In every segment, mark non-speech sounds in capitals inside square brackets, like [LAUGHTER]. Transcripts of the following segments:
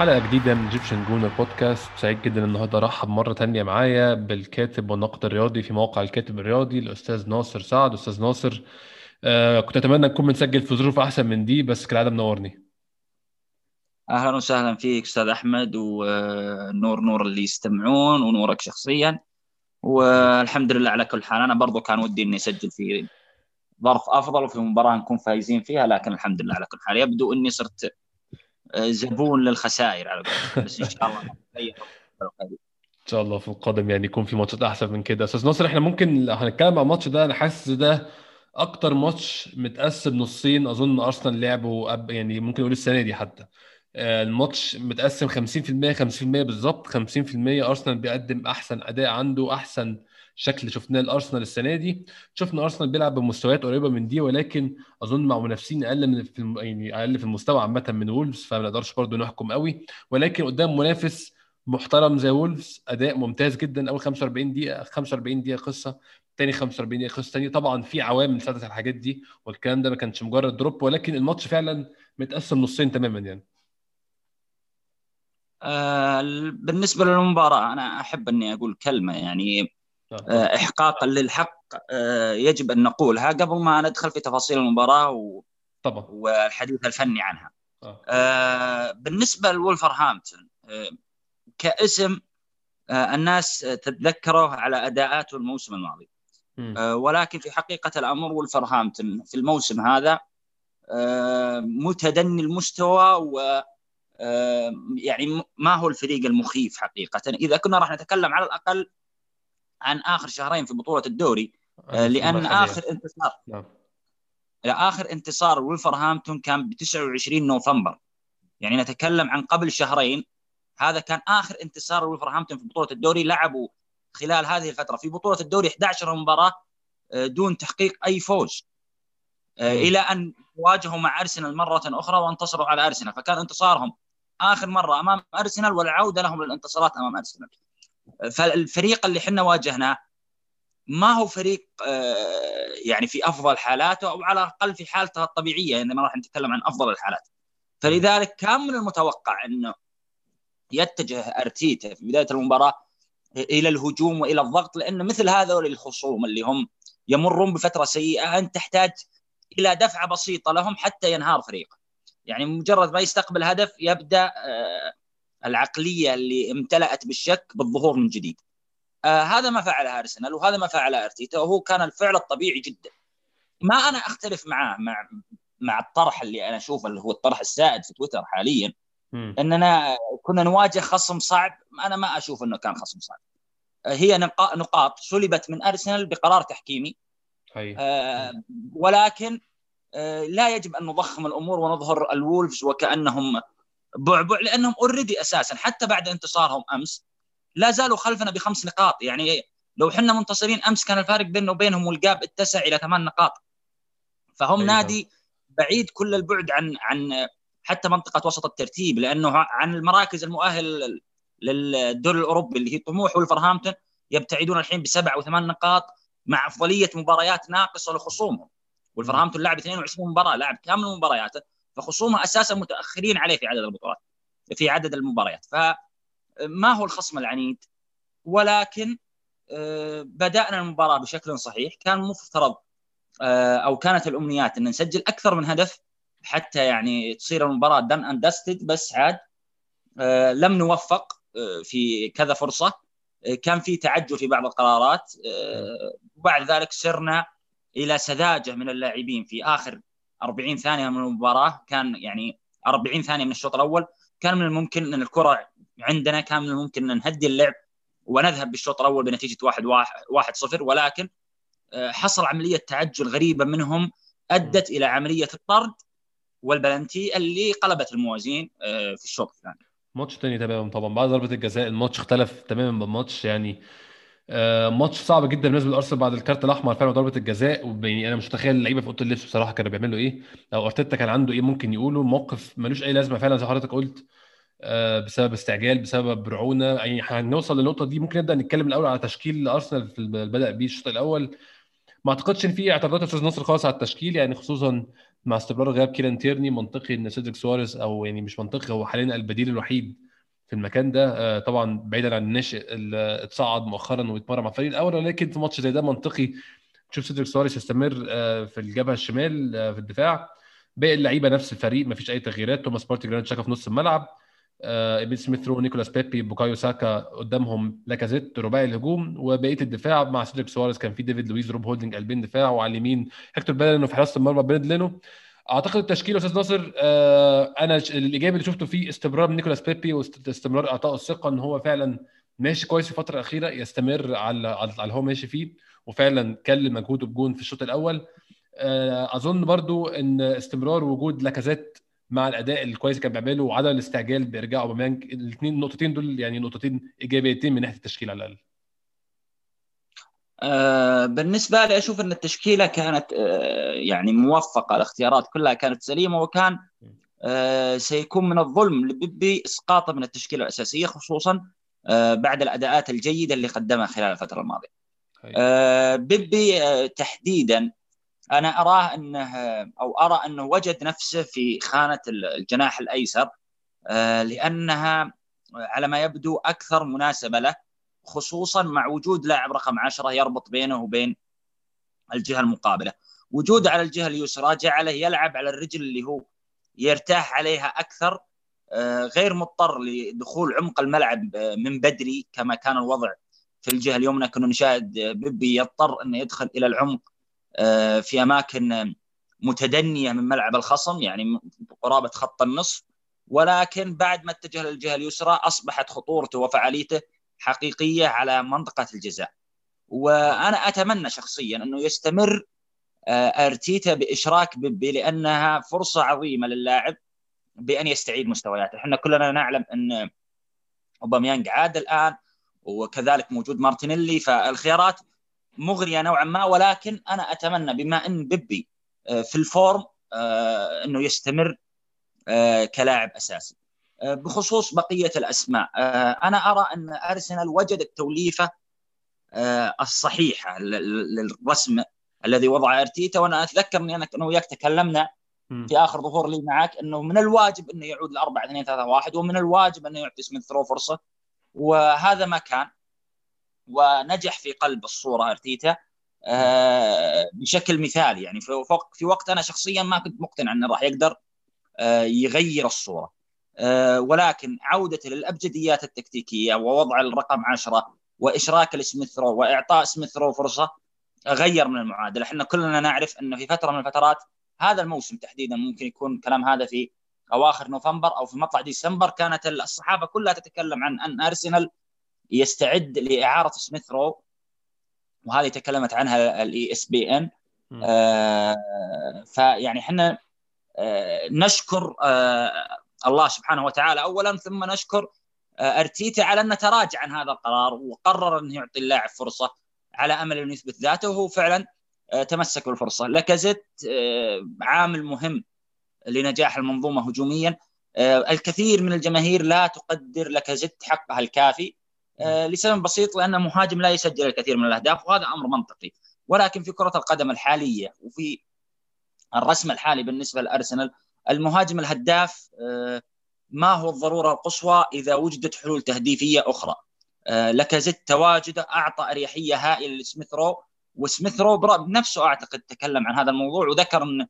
حلقة جديدة من Egyptian Gooner Podcast سعيد جدا النهارده ارحب مرة تانية معايا بالكاتب والناقد الرياضي في موقع الكاتب الرياضي الأستاذ ناصر سعد. أستاذ ناصر آه كنت أتمنى نكون بنسجل في ظروف أحسن من دي بس كالعادة منورني. أهلا وسهلا فيك أستاذ أحمد ونور نور اللي يستمعون ونورك شخصيا. والحمد لله على كل حال. أنا برضو كان ودي إني أسجل في ظرف أفضل وفي مباراة نكون فايزين فيها لكن الحمد لله على كل حال. يبدو إني صرت زبون للخسائر على قولتهم. بس إن شاء الله [LAUGHS] إن شاء الله في القادم يعني يكون في ماتشات أحسن من كده. أستاذ ناصر إحنا ممكن هنتكلم عن الماتش ده أنا حاسس ده أكتر ماتش متقسم نصين. أظن أرسنال لعبه يعني ممكن نقول السنة دي حتى. آه، الماتش متقسم 50% 50% بالظبط. 50% أرسنال بيقدم أحسن أداء عنده أحسن شكل شفناه الارسنال السنة دي. شفنا أرسنال بيلعب بمستويات قريبة من دي ولكن أظن مع منافسين أقل من في يعني أقل في المستوى عامة من وولفز فما نقدرش برضه نحكم قوي. ولكن قدام منافس محترم زي وولفز أداء ممتاز جدا. أول 45 دقيقة 45 دقيقة قصة تاني 45 دقيقة قصة تاني. طبعا في عوامل ساعدت الحاجات دي والكلام ده ما كانش مجرد drop ولكن الماتش فعلا متقسم نصين تماما يعني. آه بالنسبة للمباراة أنا أحب إني أقول كلمة يعني احقاقا للحق آه يجب أن نقولها قبل ما ندخل في تفاصيل المباراة و... طبعا. والحديث الفني عنها. آه. آه بالنسبة لولفرهامبتون آه كاسم آه الناس تتذكره على أداءاته الموسم الماضي. آه ولكن في حقيقة الأمر ولفرهامبتون في الموسم هذا آه متدني المستوى و يعني ما هو الفريق المخيف حقيقة. إذا كنا راح نتكلم على الأقل عن آخر شهرين في بطولة الدوري آه، لأن آخر انتصار. نعم. اخر انتصار ولفرهامبتون كان ب 29 نوفمبر. يعني نتكلم عن قبل شهرين. هذا كان آخر انتصار ولفرهامبتون في بطولة الدوري لعبوا خلال هذه الفترة. في بطولة الدوري 11 مباراة آه، دون تحقيق أي فوز. آه، إلى أن واجهوا مع أرسنال مرة أخرى وانتصروا على أرسنال. فكان انتصارهم آخر مرة أمام أرسنال والعودة لهم للانتصارات أمام أرسنال. فالفريق اللي إحنا واجهناه ما هو فريق آه، يعني في أفضل حالاته أو على الأقل في حالته الطبيعية عندما راح نتكلم عن أفضل الحالات. فلذلك كان من المتوقع إنه يتجه أرتيتا في بداية المباراة إلى الهجوم وإلى الضغط لأنه مثل هذول الخصوم اللي هم يمرون بفترة سيئة أنت تحتاج إلى دفعة بسيطة لهم حتى ينهار فريقك يعني مجرد ما يستقبل هدف يبدأ آه، العقلية اللي امتلأت بالشك بالظهور من جديد. آه هذا ما فعله ارسنال وهذا ما فعله أرتيتا وهو كان الفعل الطبيعي جدا. ما أنا أختلف معاه مع مع الطرح اللي أنا أشوفه اللي هو الطرح السائد في تويتر حاليا. م. إننا كنا نواجه خصم صعب أنا ما أشوف إنه كان خصم صعب. آه، هي نقاط سلبت من أرسنال بقرار تحكيمي. آه ولكن آه، لا يجب أن نضخم الأمور ونظهر الولفز وكأنهم بعبع لأنهم already أساسا حتى بعد انتصارهم أمس لا زالوا خلفنا بخمس نقاط. يعني لو إحنا منتصرين أمس كان الفارق بيننا وبينهم وال gap اتسع إلى ثمان نقاط. فهم أيضا. نادي بعيد كل البعد عن عن حتى منطقة وسط الترتيب لأنه عن المراكز المؤهله للدور الأوروبي اللي هي طموح ولفرهامبتون يبتعدون الحين بسبع أو ثمان نقاط مع أفضلية مباريات ناقصة لخصومهم. ولفرهامبتون لعب 22 مباراة لعب كامل مبارياته. فخصومه أساسا متأخرين عليه في عدد البطولات في عدد المباريات. فما هو الخصم العنيد؟ ولكن آه، بدأنا المباراة بشكل صحيح. كان مفترض آه، أو كانت الأمنيات أن نسجل أكثر من هدف حتى يعني تصير المباراة دن اند بس عاد آه، لم نوفق في كذا فرصة. كان في تعجل في بعض القرارات. وبعد ذلك سرنا إلى سذاجة من اللاعبين في آخر 40 ثانية من المباراة كان يعني 40 ثانية من الشوط الأول كان من الممكن أن الكرة عندنا كان من الممكن أن نهدي اللعب ونذهب بالشوط الأول بنتيجة 1 1 0 ولكن آه، حصل عملية تعجل غريبة منهم أدت إلى عملية الطرد والبلنتي اللي قلبت الموازين آه، في الشوط الثاني. ماتش ثاني تماما طبعا. بعد ضربة الجزاء الماتش اختلف تماما بالماتش. يعني ماتش صعب جدا بالنسبة لأرسنال بعد الكارت الأحمر فعلا وضربة الجزاء. يعني أنا مش متخيل اللعيبة في أوضة اللبس بصراحة كانوا بيعملوا إيه. أو أرتيتا كان عنده إيه ممكن يقوله. موقف ملوش أي لازمة فعلا زي حضرتك قلت. آه، بسبب استعجال بسبب رعونه يعني هنوصل للنقطة دي. ممكن نبدأ نتكلم الأول على تشكيل أرسنال اللي بدأ بيه الشوط الأول. ما أعتقدش إن في اعتراضات أستاذ نصر خالص على التشكيل. يعني خصوصا مع استمرار غياب كيران تيرني منطقي إن سيدريك سواريز أو يعني مش منطقي هو حاليا البديل الوحيد في المكان ده آه، طبعا بعيدا عن الناشئ اللي اتصعد مؤخرا ويتمرن مع الفريق الأول ولكن في ماتش زي ده منطقي. تشوف سيدريك سواريز يستمر آه، في الجبهة الشمال في الدفاع. باقي اللعيبة نفس الفريق ما فيش أي تغييرات. توماس بارتي جراند شاكا في نص الملعب. ايميل سميث رو نيكولاس بيبي بوكايو ساكا قدامهم لاكازيت رباعي الهجوم وبقية الدفاع مع سيدريك سواريز. كان في ديفيد لويز روب هولدنج قلبين دفاع وعلى اليمين هيكتور بيليرين في حراسة المرمى بيرند لينو. أعتقد التشكيل أستاذ ناصر آه أنا الايجابي اللي شفته فيه استمرار نيكولاس بيبي واستمرار إعطائه الثقة إن هو فعلا ماشي كويس في الفترة الأخيرة يستمر على على اللي هو ماشي فيه وفعلا كل مجهوده بجون في الشوط الأول. آه أظن برضو إن استمرار وجود لاكازيت مع الأداء الكويس اللي كان بيعمله وعدم الاستعجال بإرجاع أوباميانج الاثنين النقطتين دول يعني نقطتين إيجابيتين من ناحية التشكيل على الأقل. آه بالنسبة لي أشوف إن التشكيلة كانت آه يعني موفقة الاختيارات كلها كانت سليمة وكان آه سيكون من الظلم لبيبي اسقاطه من التشكيلة الأساسية خصوصا بعد الأداءات الجيدة اللي قدمها خلال الفترة الماضية. آه بيبي آه تحديدا أنا أراه إنه أو أرى إنه وجد نفسه في خانة الجناح الأيسر آه، لأنها على ما يبدو أكثر مناسبة له خصوصا مع وجود لاعب رقم 10 يربط بينه وبين الجهة المقابلة. وجوده على الجهة اليسرى جعله يلعب على الرجل اللي هو يرتاح عليها أكثر آه، غير مضطر لدخول عمق الملعب آه، من بدري كما كان الوضع في الجهة اليمنى كنا نشاهد بيبي يضطر انه يدخل إلى العمق آه، في أماكن متدنية من ملعب الخصم يعني قرابة خط النصف. ولكن بعد ما اتجه للجهة اليسرى أصبحت خطورته وفعاليته حقيقية على منطقة الجزاء. وأنا أتمنى شخصيا أنه يستمر آه، أرتيتا بإشراك بيبي لانها فرصة عظيمة للاعب بأن يستعيد مستوياته، إحنا كلنا نعلم أن أوباميانج عاد الآن وكذلك موجود مارتينيلي فالخيارات مغرية نوعا ما. ولكن أنا أتمنى بما إن بيبي آه، في ال form آه، أنه يستمر كلاعب أساسي. بخصوص بقية الأسماء. أنا أرى أن أرسنال وجد التوليفه الصحيحة للرسم الذي وضع أرتيتا وأنا أتذكر اني أنا وياك تكلمنا في آخر ظهور لي معك أنه من الواجب انه يعود ل 4 2 3 1 ومن الواجب انه يعطي سميث رو فرصة. وهذا ما كان ونجح في قلب الصورة أرتيتا آه، بشكل مثالي. يعني في وقت أنا شخصيا ما كنت مقتنع أنه راح يقدر آه، يغير الصورة. آه، ولكن عودته للأبجديات التكتيكية ووضع الرقم 10 وإشراك السميث رو وإعطاء سميث رو فرصة غير من المعادله، إحنا كلنا نعرف انه في فترة من الفترات هذا الموسم تحديدا ممكن يكون كلام هذا في أواخر نوفمبر أو في مطلع ديسمبر. كانت الصحافة كلها تتكلم عن أن أرسنال يستعد لإعارة سميث رو وهذه تكلمت عنها ال ESPN فيعني إحنا آه نشكر آه الله سبحانه وتعالى اولا ثم نشكر آه أرتيتا على أنه تراجع عن هذا القرار وقرر انه يعطي اللاعب فرصة على أمل انه يثبت ذاته وهو فعلا آه، تمسك بالفرصة. لاكازيت آه، عامل مهم لنجاح المنظومة هجوميا. الكثير من الجماهير لا تقدر لاكازيت حقها الكافي لسبب بسيط لأن مهاجم لا يسجل الكثير من الأهداف وهذا أمر منطقي. ولكن في كرة القدم الحالية وفي الرسم الحالي بالنسبة لأرسنال المهاجم الهداف آه، ما هو الضرورة القصوى إذا وجدت حلول تهديفية أخرى آه، لكازيت تواجده أعطى أريحية هائلة لسميثرو وسميثرو بنفسه أعتقد تكلم عن هذا الموضوع وذكر إن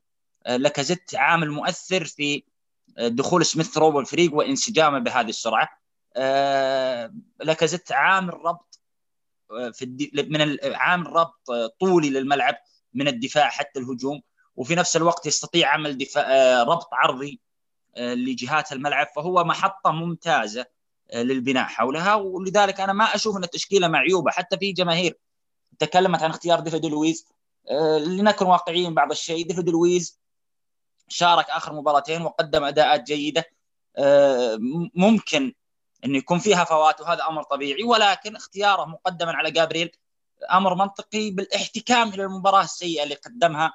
لكازيت عامل مؤثر في دخول سميثرو بالفريق وانسجامه بهذه السرعة آه، لاكازيت عامل ربط آه، في. من عامل ربط آه، طولي للملعب من الدفاع حتى الهجوم وفي نفس الوقت يستطيع عمل دفاع ربط عرضي لجهات الملعب فهو محطة ممتازة للبناء حولها ولذلك أنا ما أشوف أن التشكيلة معيوبة. حتى في جماهير تكلمت عن اختيار ديفيد لويز لنكن واقعيين بعض الشيء. ديفيد لويز شارك آخر مباراتين وقدم أداءات جيدة ممكن انه يكون فيها هفوات وهذا أمر طبيعي ولكن اختياره مقدما على جابرييل أمر منطقي بالإحتكام إلى المباراة السيئة اللي قدمها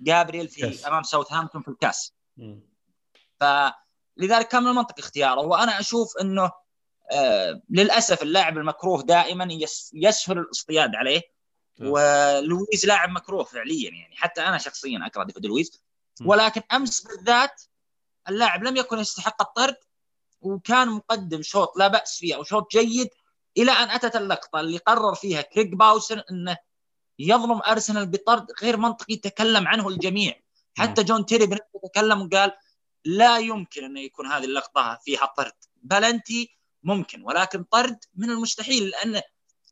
جابرييل في كاس. أمام ساوثهامبتون في الكاس. فلذلك كان من المنطق اختياره وأنا أشوف إنه آه للأسف اللاعب المكروه دائما يسهل الاصطياد عليه ولويز لاعب مكروه فعليا يعني حتى أنا شخصيا أكره ديفيد لويز. ولكن أمس بالذات اللاعب لم يكن يستحق الطرد وكان مقدم شوط لا بأس فيه أو شوط جيد إلى أن أتت اللقطة اللي قرر فيها كريج باوسون إنه يظلم أرسنال بطرد غير منطقي تكلم عنه الجميع. حتى جون تيري بنفسه تكلم وقال لا يمكن انه يكون هذه اللقطة فيها طرد. بلنتي ممكن ولكن طرد من المستحيل لأن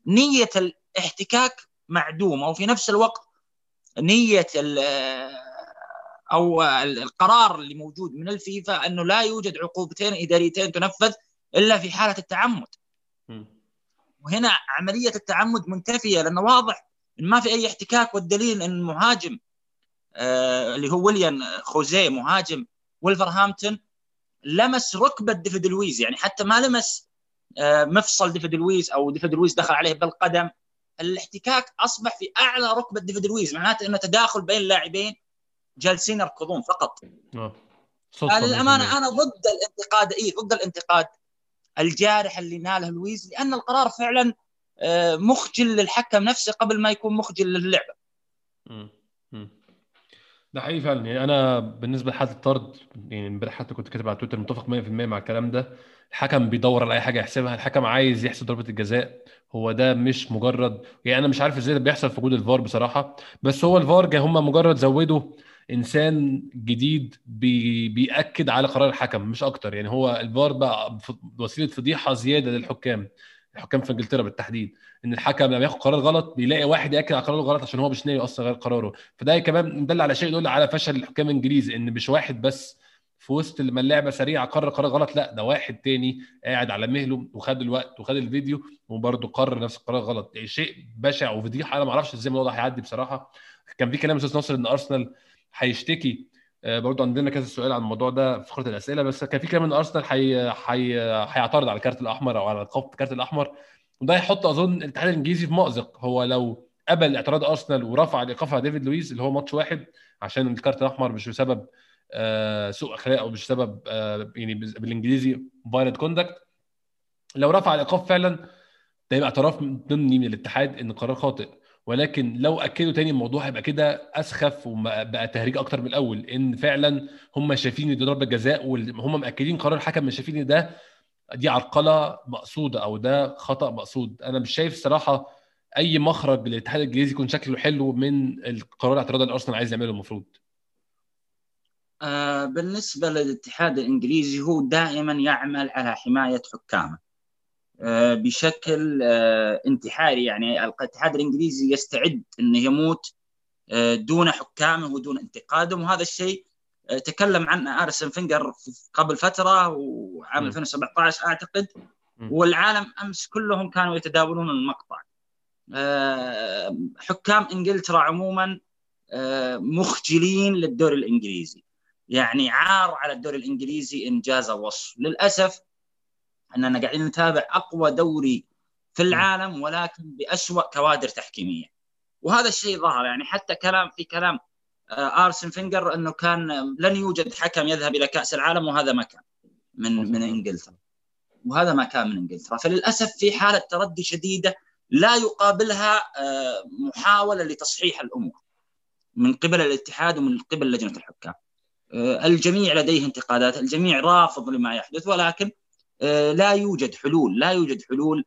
نية الاحتكاك معدومة وفي نفس الوقت نية أو القرار اللي موجود من الفيفا أنه لا يوجد عقوبتين إداريتين تنفذ إلا في حالة التعمد. وهنا عملية التعمد منتفية لأنه واضح ان ما في أي احتكاك والدليل إن المهاجم آه اللي هو ويليام خوزيه مهاجم ولفرهامبتون لمس ركبة ديفيد لويز. يعني حتى ما لمس آه مفصل ديفيد لويز أو ديفيد لويز دخل عليه بالقدم. الاحتكاك أصبح في أعلى ركبة ديفيد لويز معناته إنه تداخل بين لاعبين جالسين يركضون فقط. آه. للامانه أنا ضد الانتقاد اي ضد الانتقاد الجارح اللي ناله لويز لأن القرار فعلا مخجل للحكم نفسه قبل ما يكون مخجل للعبة. ده حقيقي فعلا. يعني أنا بالنسبة لحالة الطرد يعني امبارح حتى كنت كاتب على تويتر متفق 100% مع الكلام ده. الحكم بيدور على أي حاجة يحسبها. الحكم عايز يحسب ضربة الجزاء. هو ده مش مجرد يعني أنا مش عارف إزاي ده بيحصل في وجود الفار بصراحة. بس هو الفار هم مجرد زودوا إنسان جديد بي بيأكد على قرار الحكم مش أكتر. يعني هو الفار بقى وسيلة فضيحة زيادة للحكام. الحكام في انجلترا بالتحديد إن الحكم لما ياخد قرار غلط بيلاقي واحد ياكد على قراره غلط عشان هو مش ناوي أصلا غير قراره. فده كمان دل على شيء يدل على فشل الحكام الإنجليزي إن مش واحد بس في وسط لما اللعبة سريعة قرر قرار غلط لا ده واحد تاني قاعد على مهله وخد الوقت وخد الفيديو وبرده قرر نفس القرار غلط. يعني شيء بشع وفضيحة أنا ما أعرفش إزاي الموضوع هيعدي بصراحة. كان في كلام أستاذ ناصر إن أرسنال هيشتكي آه، برضه عندنا كذا سؤال عن الموضوع ده في فقره الأسئلة بس كان في كلام إن أرسنال هي حي... هيعترض على الكارت الأحمر أو على ايقاف الكارت الأحمر. وده هيحط أظن الاتحاد الإنجليزي في مأزق. هو لو قبل اعتراض أرسنال ورفع الايقاف على ديفيد لويس اللي هو ماتش واحد عشان الكارت الأحمر مش بسبب آه، سوء أخلاق أو مش بسبب آه، يعني بالإنجليزي violent conduct لو رفع الإيقاف فعلا ده يبقى اعتراف ضمني من الاتحاد إن القرار خاطئ. ولكن لو أكدوا تاني الموضوع هيبقى كده أسخف وبقى تهريج أكتر من الأول إن فعلا هم شايفين إن دي ضربة جزاء وهم مأكدين قرار الحكم مش شايفين إن ده دي عرقلة مقصودة أو ده خطأ مقصود. أنا مش شايف صراحة أي مخرج للاتحاد الإنجليزي يكون شكله حلو من القرار الاعتراض اللي أرسنال عايز يعمله المفروض. آه بالنسبة للاتحاد الإنجليزي هو دائما يعمل على حماية حكامه. بشكل آه انتحاري. يعني الاتحاد الإنجليزي يستعد انه يموت آه دون حكامه ودون انتقادهم وهذا الشيء آه، تكلم عنه آرسن فينجر قبل فترة وعام 2017 أعتقد. والعالم أمس كلهم كانوا يتداولون المقطع. آه، حكام إنجلترا عموما آه، مخجلين للدوري الإنجليزي. يعني عار على الدوري الإنجليزي انجاز الوصف للأسف أننا قاعدين نتابع أقوى دوري في العالم ولكن بأسوأ كوادر تحكيمية. وهذا الشيء ظهر يعني حتى كلام في كلام آه، آرسن فينجر إنه كان لن يوجد حكم يذهب إلى كأس العالم وهذا ما كان من من إنجلترا. وهذا ما كان من إنجلترا. فللأسف في حالة تردي شديدة لا يقابلها آه، محاولة لتصحيح الأمور من قبل الاتحاد ومن قبل لجنة الحكام. آه، الجميع لديه انتقادات الجميع رافض لما يحدث ولكن لا يوجد حلول لا يوجد حلول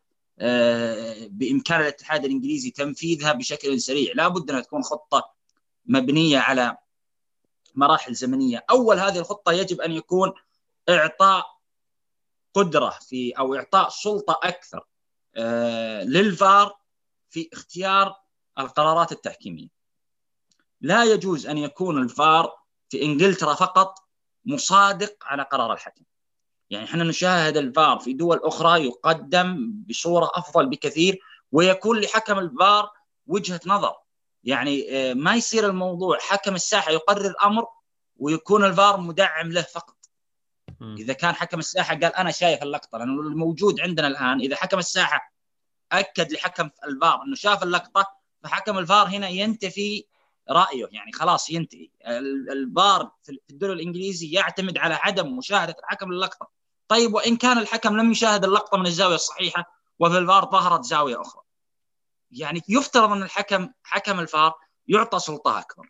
بإمكان الاتحاد الإنجليزي تنفيذها بشكل سريع. لا بد أنها تكون خطة مبنية على مراحل زمنية. أول هذه الخطة يجب أن يكون إعطاء قدرة في أو إعطاء سلطة أكثر آه، للفار في اختيار القرارات التحكيمية. لا يجوز أن يكون الفار في إنجلترا فقط مصادق على قرار الحكم. يعني إحنا نشاهد الفار في دول أخرى يقدم بصورة أفضل بكثير ويكون لحكم الفار وجهة نظر. يعني آه، ما يصير الموضوع حكم الساحة يقرر الامر ويكون الفار مدعم له فقط. إذا كان حكم الساحة قال أنا شايف اللقطة لأنه الموجود عندنا الآن إذا حكم الساحة أكد لحكم الفار إنه شاف اللقطة فحكم الفار هنا ينتفي رأيه. يعني خلاص ينتهي. الفار في الدوري الانجليزي يعتمد على عدم مشاهدة الحكم للقطه طيب وإن كان الحكم لم يشاهد اللقطة من الزاوية الصحيحة وفي الفار ظهرت زاوية أخرى. يعني يفترض أن الحكم حكم الفار يعطى سلطة أكبر.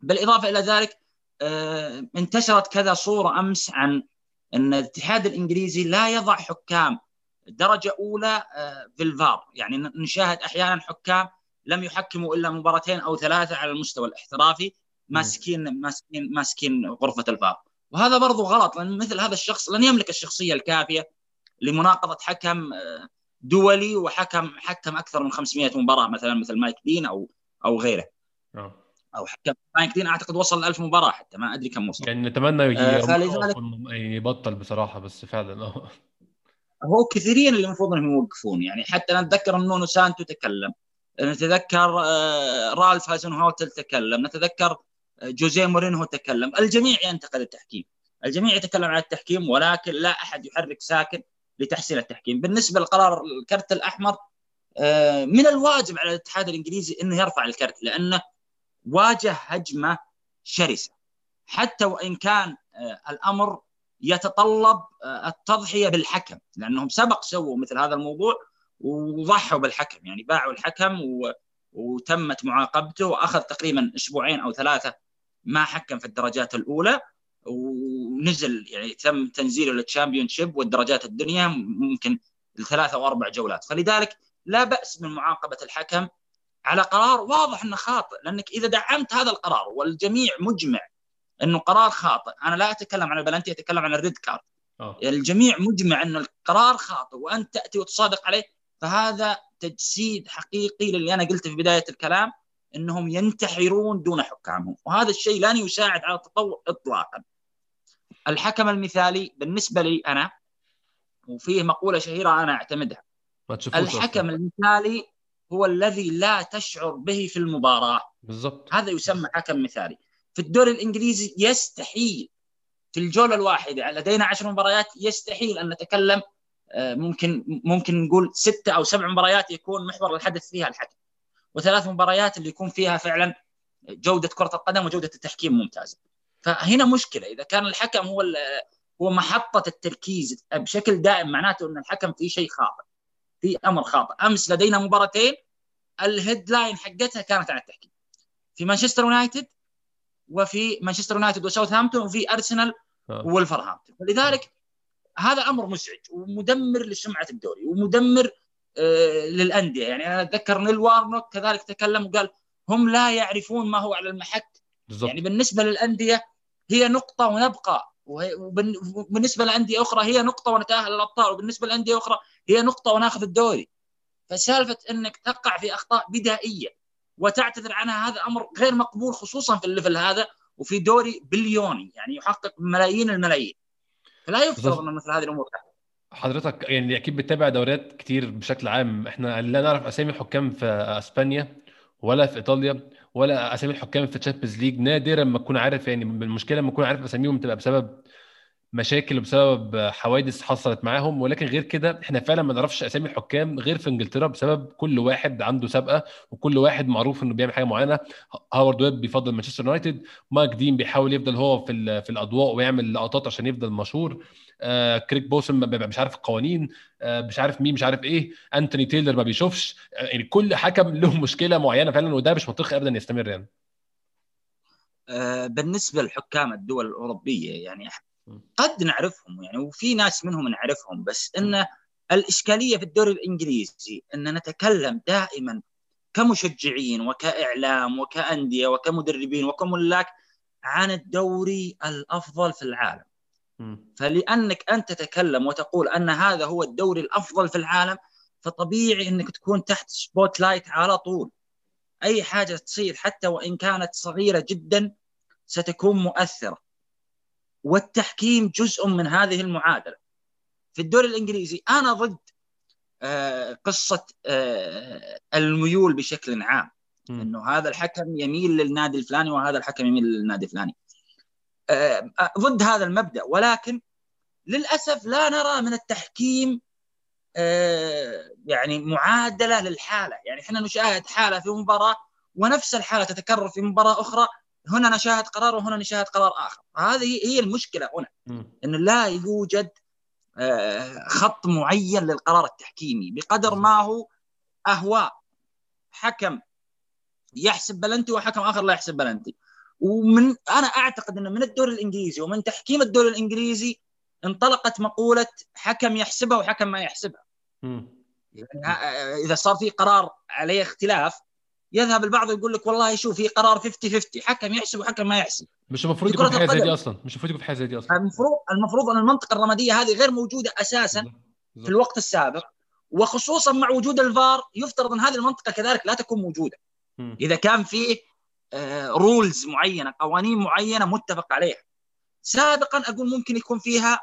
بالإضافة إلى ذلك انتشرت كذا صورة أمس عن أن الاتحاد الإنجليزي لا يضع حكام درجة أولى في الفار. يعني نشاهد أحيانا حكام لم يحكموا إلا مباراتين أو ثلاثة على المستوى الاحترافي ماسكين ماسكين ماسكين غرفة الفار. وهذا برضو غلط لأن مثل هذا الشخص لن يملك الشخصية الكافية لمناقضة حكم آه، دولي وحكم حكم أكثر من 500 مباراة مثلا مثل مايك دين أو أو غيره. أوه. أو حكم مايك دين أعتقد وصل 1000 مباراة حتى ما أدري كم وصل. يعني نتمنى آه يبطل بصراحة بس فعلا. آه هو كثيرين اللي المفروض إنهم يوقفون يعني حتى نتذكر إن نونو سانتو تكلم نتذكر آه، رالف هازنهوتل تكلم نتذكر آه، جوزيه مورينهو تكلم. الجميع ينتقد التحكيم. الجميع يتكلم عن التحكيم ولكن لا أحد يحرك ساكن لتحسين التحكيم. بالنسبة لقرار الكرت الأحمر آه، من الواجب على الاتحاد الإنجليزي إنه يرفع الكرت لأنه واجه هجمة شرسة. حتى وإن كان الأمر يتطلب التضحية بالحكم لأنهم سبق سووا مثل هذا الموضوع وضحوا بالحكم. يعني باعوا الحكم و... وتمت معاقبته وأخذ تقريبا أسبوعين أو ثلاثة ما حكم في الدرجات الأولى ونزل يعني تم تنزيله للتشامبيون شيب والدرجات الدنيا ممكن ثلاثة أو أربع جولات. فلذلك لا بأس من معاقبة الحكم على قرار واضح إنه خاطئ لأنك إذا دعمت هذا القرار والجميع مجمع إنه قرار خاطئ. أنا لا أتكلم عن البلنتي أتكلم عن ال red card. الجميع مجمع إن القرار خاطئ وانت تأتي وتصادق عليه فهذا تجسيد حقيقي للي أنا قلته في بداية الكلام. إنهم ينتحرون دون حكامهم. وهذا الشيء لن يساعد على التطور اطلاقا. الحكم المثالي بالنسبة لي أنا وفيه مقولة شهيرة أنا أعتمدها. الحكم أصلاً. المثالي هو الذي لا تشعر به في المباراة. بالضبط. هذا يسمى حكم مثالي. في الدوري الإنجليزي يستحيل في الجولة الواحدة لدينا عشر مباريات يستحيل أن نتكلم آه، ممكن ممكن نقول ستة أو سبع مباريات يكون محور الحدث فيها الحكم. وثلاث مباريات اللي يكون فيها فعلا جودة كرة القدم وجودة التحكيم ممتازة. فهنا مشكلة. إذا كان الحكم هو هو محطة التركيز بشكل دائم معناته إن الحكم في شيء خاطئ في أمر خاطئ. أمس لدينا مباراتين ال headline حقتها كانت عن التحكيم. في مانشستر يونايتد وفي مانشستر يونايتد وساوثهامبتون وفي أرسنال آه. وولفرهامبتون. فلذلك هذا أمر مزعج ومدمر لسمعة الدوري ومدمر للأندية. يعني أنا أتذكر نيل وارنوك كذلك تكلم وقال هم لا يعرفون ما هو على المحك. بالزبط. يعني بالنسبة للأندية هي نقطة ونبقى. وبالنسبة لانديه أخرى هي نقطة ونتأهل الابطال وبالنسبة لانديه أخرى هي نقطة وناخذ الدوري. فسالفة إنك تقع في أخطاء بدائية وتعتذر عنها هذا أمر غير مقبول خصوصا في ال level هذا وفي دوري بليوني. يعني يحقق ملايين الملايين. فلا يفترض أن مثل هذه الأمور تحدث. حضرتك يعني أكيد بتتابع دوريات كتير بشكل عام. إحنا لا نعرف أسامي حكام في أسبانيا ولا في إيطاليا ولا أسامي الحكام في الشامبيونز ليج نادرا ما تكون عارف يعني المشكلة لما تكون عارف أساميهم تبقى بسبب مشاكل وبسبب حوادث حصلت معاهم. ولكن غير كده إحنا فعلا ما نعرفش أسامي الحكام غير في إنجلترا بسبب كل واحد عنده سابقة وكل واحد معروف إنه بيعمل حاجة معينة. هاورد ويب بيفضل مانشستر يونايتد. مايك دين بيحاول يفضل هو في في الأضواء ويعمل لقطات عشان يفضل مشهور. آه كريك بوسم مش عارف القوانين آه مش عارف مين مش عارف إيه. أنتوني تايلر ما بيشوفش. آه يعني كل حكم [LAUGHS] له مشكلة معينة فعلا وده مش منطقي ابدا يستمر يعني. بالنسبة لحكام الدول الأوروبية يعني قد نعرفهم يعني وفي ناس منهم نعرفهم بس إن الإشكالية في الدوري الإنجليزي إن نتكلم دائما كمشجعين وكإعلام وكأندية وكمدربين وكملاك عن الدوري الأفضل في العالم. فلأنك أنت تتكلم وتقول أن هذا هو الدوري الأفضل في العالم فطبيعي أنك تكون تحت spotlight على طول. أي حاجة تصير حتى وإن كانت صغيرة جدا ستكون مؤثرة. والتحكيم جزء من هذه المعادلة. في الدوري الإنجليزي أنا ضد آه، قصة آه، الميول بشكل عام. إنه هذا الحكم يميل للنادي الفلاني وهذا الحكم يميل للنادي الفلاني. ضد هذا المبدأ. ولكن للأسف لا نرى من التحكيم يعني معادلة للحالة. يعني إحنا نشاهد حالة في مباراة ونفس الحالة تتكرر في مباراة أخرى. هنا نشاهد قرار وهنا نشاهد قرار آخر. هذه هي المشكلة هنا إنه لا يوجد آه، خط معين للقرار التحكيمي. بقدر ما هو أهواء حكم يحسب بلنتي وحكم آخر لا يحسب بلنتي. ومن أنا أعتقد إنه من الدوري الإنجليزي ومن تحكيم الدوري الإنجليزي انطلقت مقولة حكم يحسبها وحكم ما يحسبها. يعني إذا صار في قرار عليه اختلاف يذهب البعض يقول لك والله شوف في قرار 50 50 حكم يحسب وحكم ما يحسب. مش المفروض يكون في حاجة زي دي أصلا مش المفروض يكون في حاجة زي دي أصلا. المفروض المفروض إن المنطقة الرمادية هذه غير موجودة أساسا في الوقت السابق وخصوصا مع وجود الفار يفترض إن هذه المنطقة كذلك لا تكون موجودة. إذا كان في رولز آه، معينة قوانين معينة متفق عليها. سابقا أقول ممكن يكون فيها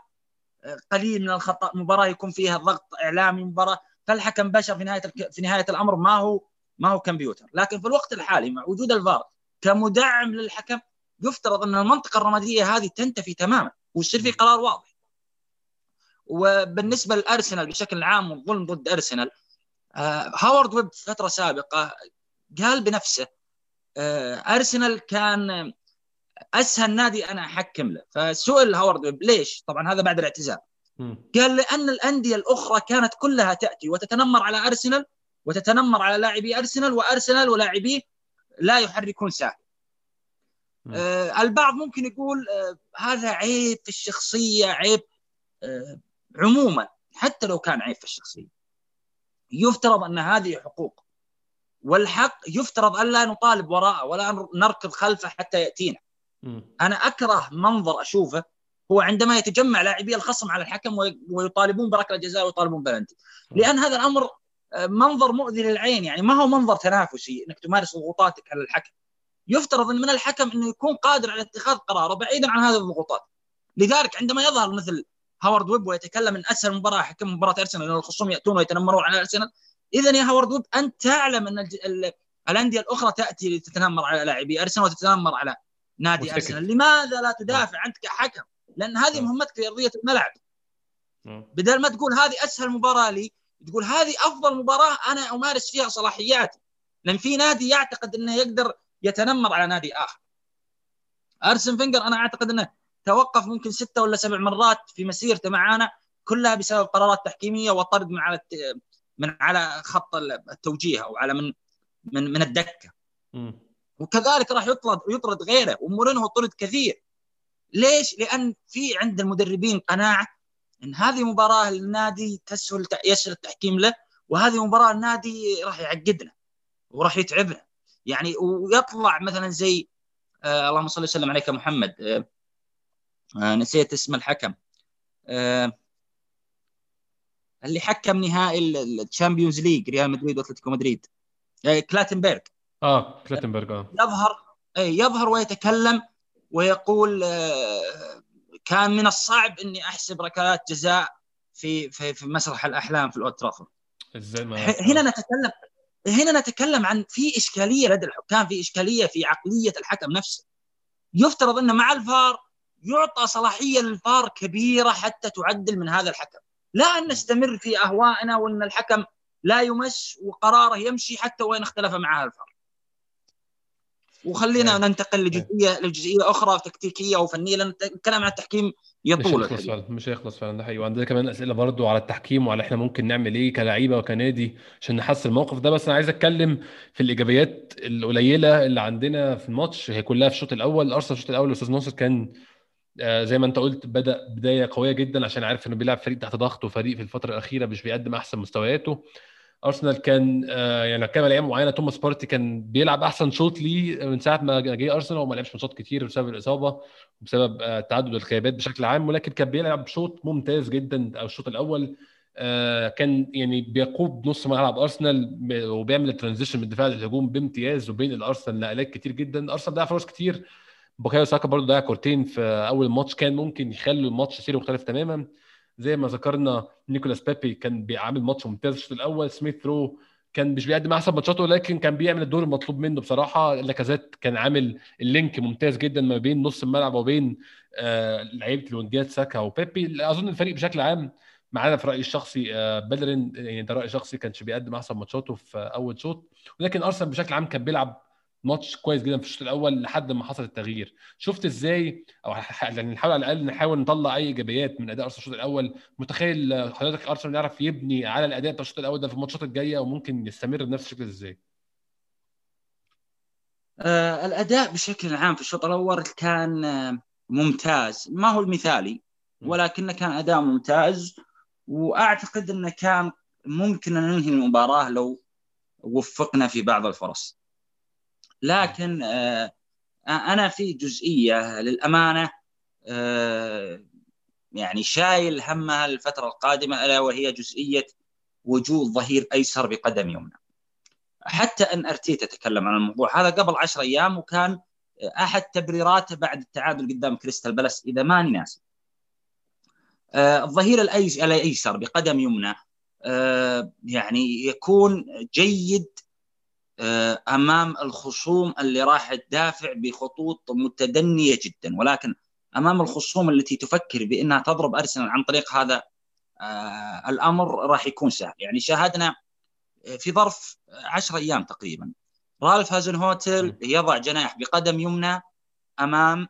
آه، قليل من الخطأ مباراة يكون فيها ضغط اعلامي مباراة. فالحكم بشر في نهاية في نهاية الأمر ما هو ما هو كمبيوتر. لكن في الوقت الحالي مع وجود الفار كمدعم للحكم يفترض أن المنطقة الرمادية هذه تنتفي تماما ويصير في قرار واضح. وبالنسبة للأرسنال بشكل عام والظلم ضد أرسنال آه هاورد ويب في فترة سابقة قال بنفسه أرسنال كان أسهل نادي أنا أحكم له. فسئل هاورد ويب ليش؟ طبعا هذا بعد الاعتزال. قال لأن الأندية الأخرى كانت كلها تأتي وتتنمر على أرسنال وتتنمر على لاعبي أرسنال وأرسنال ولاعبيه لا يحركون ساعه آه البعض ممكن يقول آه هذا عيب في الشخصية عيب آه عموما حتى لو كان عيب في الشخصية. يفترض أن هذه حقوق. والحق يفترض أن لا نطالب وراءه ولا نركض خلفه حتى يأتينا. أنا أكره منظر أشوفه هو عندما يتجمع لاعبي الخصم على الحكم ويطالبون بركلة جزاء ويطالبون بلنتي لأن هذا الأمر منظر مؤذي للعين يعني. ما هو منظر تنافسي إنك تمارس ضغوطاتك على الحكم؟ يفترض إن من الحكم إنه يكون قادر على اتخاذ قراره بعيدا عن هذه الضغوطات. لذلك عندما يظهر مثل هاورد ويب ويتكلم من أسهل مباراة حكم مباراة أرسنال لأن الخصوم يأتون ويتنمرون على أرسنال اذا يا هاورد ويب انت تعلم أن الأندية الأخرى تأتي لتتنمر على لاعبي أرسنال وتتنمر على نادي أرسنال. لماذا لا تدافع انت كحكم؟ لأن هذه مهمتك في أرضية الملعب. بدل ما تقول هذه أسهل مباراة لي تقول هذه أفضل مباراة أنا أمارس فيها صلاحياتي. لأن في نادي يعتقد أنه يقدر يتنمر على نادي آخر. أرسن فينجر أنا أعتقد أنه توقف ممكن ستة ولا سبع مرات في مسيرته معانا كلها بسبب قرارات تحكيمية وطرد من على من على خط التوجيه أو على من من من الدكة. م. وكذلك راح يطرد يطرد غيره ومورينهو طرد كثير. ليش؟ لأن في عند المدربين قناعة إن هذه مباراة النادي تسهل يسهل التحكيم له وهذه مباراة النادي راح يعقدنا وراح يتعبنا. يعني ويطلع مثلا زي آه اللهم صل وسلم عليك محمد. آه آه نسيت اسم الحكم. آه اللي حكم نهائي الشامبيونز ليج ريال مدريد وأتلتيكو مدريد. آه كلاتنبرغ. آه كلاتنبرغ آه. يظهر اي يظهر ويتكلم ويقول آه كان من الصعب إني أحسب ركلات جزاء في في, في مسرح الأحلام في الاولد ترافورد. هنا نتكلم هنا نتكلم عن في إشكالية لدى الحكام في إشكالية في عقلية الحكم نفسه. يفترض ان مع الفار يعطى صلاحية للفار كبيرة حتى تعدل من هذا الحكم. لا أن نستمر في أهوائنا وأن الحكم لا يمس وقراره يمشي حتى وإن اختلف معها الفار وخلينا يعني. ننتقل لجزئيه لجزئية أخرى تكتيكية وفنية لأن الكلام عن التحكيم يطول مش هيخلص فعلا مش هيخلص فعلا ده حقيقي. وعندنا كمان أسئلة برضو على التحكيم وعلى إحنا ممكن نعمل إيه كلعيبه وكنادي عشان نحسن الموقف ده. بس أنا عايز أتكلم في الإيجابيات القليلة اللي عندنا في الماتش هي كلها في الشوط الأول أرسنال الشوط الأول الأستاذ ناصر كان زي ما انت قلت بدأ بداية قوية جدا عشان عارف إنه بيلعب فريق تحت ضغط وفريق في الفترة الأخيرة مش بيقدم أحسن مستوياته. أرسنال كان آه، يعني كان أيام معينة. توماس بارتي كان بيلعب أحسن شوط ليه من ساعة ما جه أرسنال وما لعبش ماتشات كتير بسبب الإصابة وبسبب آه، تعدد الغيابات بشكل عام ولكن كان بيلعب شوط ممتاز جدا أو الشوط الأول. آه، كان يعني بيقود نص ملعب أرسنال وبيعمل ال transition من الدفاع للهجوم بامتياز وبين الأرسنال نقلات كتير جدا. أرسنال ضيع فرص كتير بوكايو ساكا برضه ضيع كورتين في أول ماتش كان ممكن يخلوا الماتش سيره مختلف تماما. زي ما ذكرنا نيكولاس بيبي كان بيعمل ماتش ممتاز الشوط الأول سميث رو كان مش بيقدم أحسن ماتشاته ولكن كان بيعمل الدور المطلوب منه بصراحة. لاكازيت كان عامل ال link ممتاز جدا ما بين نص الملعب وبين آه لعيبة الونجات ساكا وبيبي. أظن الفريق بشكل عام معانا في رأيي الشخصي آه بلرين يعني ده رايي شخصي كانش بيقدم أحسن ماتشاته في أول شوط. ولكن أرسنال بشكل عام كان بيلعب ماتش كويس جدا في الشوط الأول لحد ما حصل التغيير. شفت إزاي؟ أو يعني نحاول على الأقل نحاول نطلع أي إيجابيات من أداء أرسنال الشوط الأول. متخيل حضرتك أرسنال يعرف يبني على الأداء بتاع الشوط الأول ده في الماتشات الجاية وممكن يستمر بنفس الشكل إزاي؟ آه الأداء بشكل عام في الشوط الأول كان آه، ممتاز. ما هو المثالي ولكنه كان أداء ممتاز. وأعتقد إنه كان ممكن أن ننهي المباراة لو وفقنا في بعض الفرص. لكن آه أنا في جزئية للأمانة آه يعني شايل همها الفترة القادمة ألا وهي جزئية وجود ظهير أيسر بقدم يمنى. حتى إن أرتيتا تكلم عن الموضوع هذا قبل 10 أيام وكان أحد تبريراته بعد التعادل قدام كريستال بالاس إذا ماني ناسي. آه، الظهير الأيسر بقدم يمنى يعني يكون جيد أمام الخصوم اللي راح تدافع بخطوط متدنية جدا. ولكن أمام الخصوم التي تفكر بأنها تضرب أرسنال عن طريق هذا الأمر راح يكون سهل. يعني شاهدنا في ظرف 10 أيام تقريبا رالف هازن هوتل يضع جناح بقدم يمنى أمام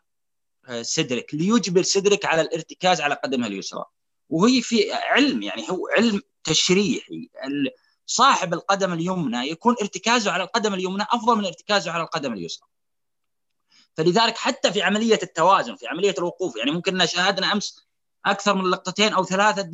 سيدريك ليجبر سيدريك على الارتكاز على قدمه اليسرى. وهي في علم يعني هو علم تشريحي. صاحب القدم اليمنى يكون ارتكازه على القدم اليمنى أفضل من ارتكازه على القدم اليسرى. فلذلك حتى في عملية التوازن في عملية الوقوف يعني ممكن شاهدنا أمس أكثر من لقطتين أو ثلاثة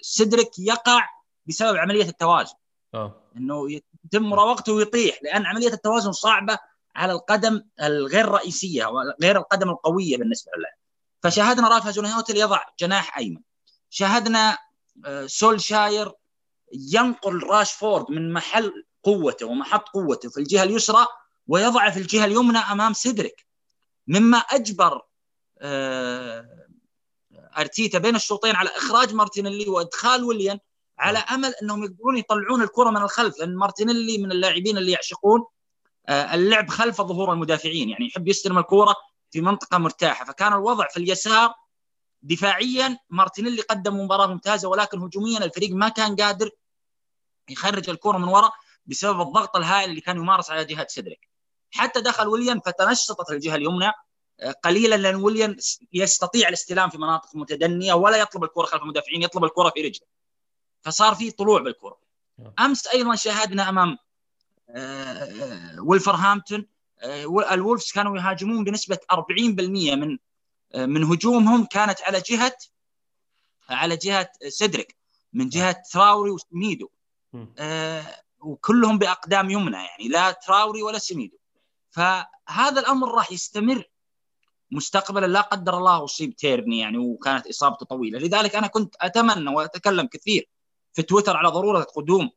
سيدريك يقع بسبب عملية التوازن. أوه. إنه يتم مراوغته ويطيح لأن عملية التوازن صعبة على القدم الغير رئيسية غير القدم القوية بالنسبة له. فشاهدنا رالف هازنهوتل يضع جناح أيمن. شاهدنا آه، سولشاير ينقل راشفورد من محل قوته ومحط قوته في الجهة اليسرى ويضعه في الجهة اليمنى أمام سيدريك. مما أجبر آه، أرتيتا بين الشوطين على إخراج مارتينيلي وإدخال ويليان على أمل أنهم يقدرون يطلعون الكرة من الخلف لأن مارتينيلي من اللاعبين اللي يعشقون آه، اللعب خلف ظهور المدافعين يعني يحب يستلم الكوره في منطقة مرتاحة. فكان الوضع في اليسار دفاعيا مارتينيلي قدم مباراة ممتازة ولكن هجوميا الفريق ما كان قادر يخرج الكره من وراء بسبب الضغط الهائل اللي كان يمارس على جهة سيدريك حتى دخل ويليام فتنشطت الجهة اليمنى. آه، قليلا لأن ويليام يستطيع الاستلام في مناطق متدنية ولا يطلب الكره خلف المدافعين يطلب الكره في رجله. فصار في طلوع بالكره نعم. أمس أيضا شاهدنا أمام ولفرهامبتون آه، الولفز كانوا يهاجمون بنسبة 40% من آه، من هجومهم كانت على جهة على جهة سيدريك من جهة تراوري وسميدو. آه، وكلهم بأقدام يمنى يعني لا تراوري ولا سميدو فهذا الأمر راح يستمر مستقبلا لا قدر الله أصيب تيرني يعني وكانت إصابته طويلة. لذلك أنا كنت أتمنى وأتكلم كثير في تويتر على ضرورة قدوم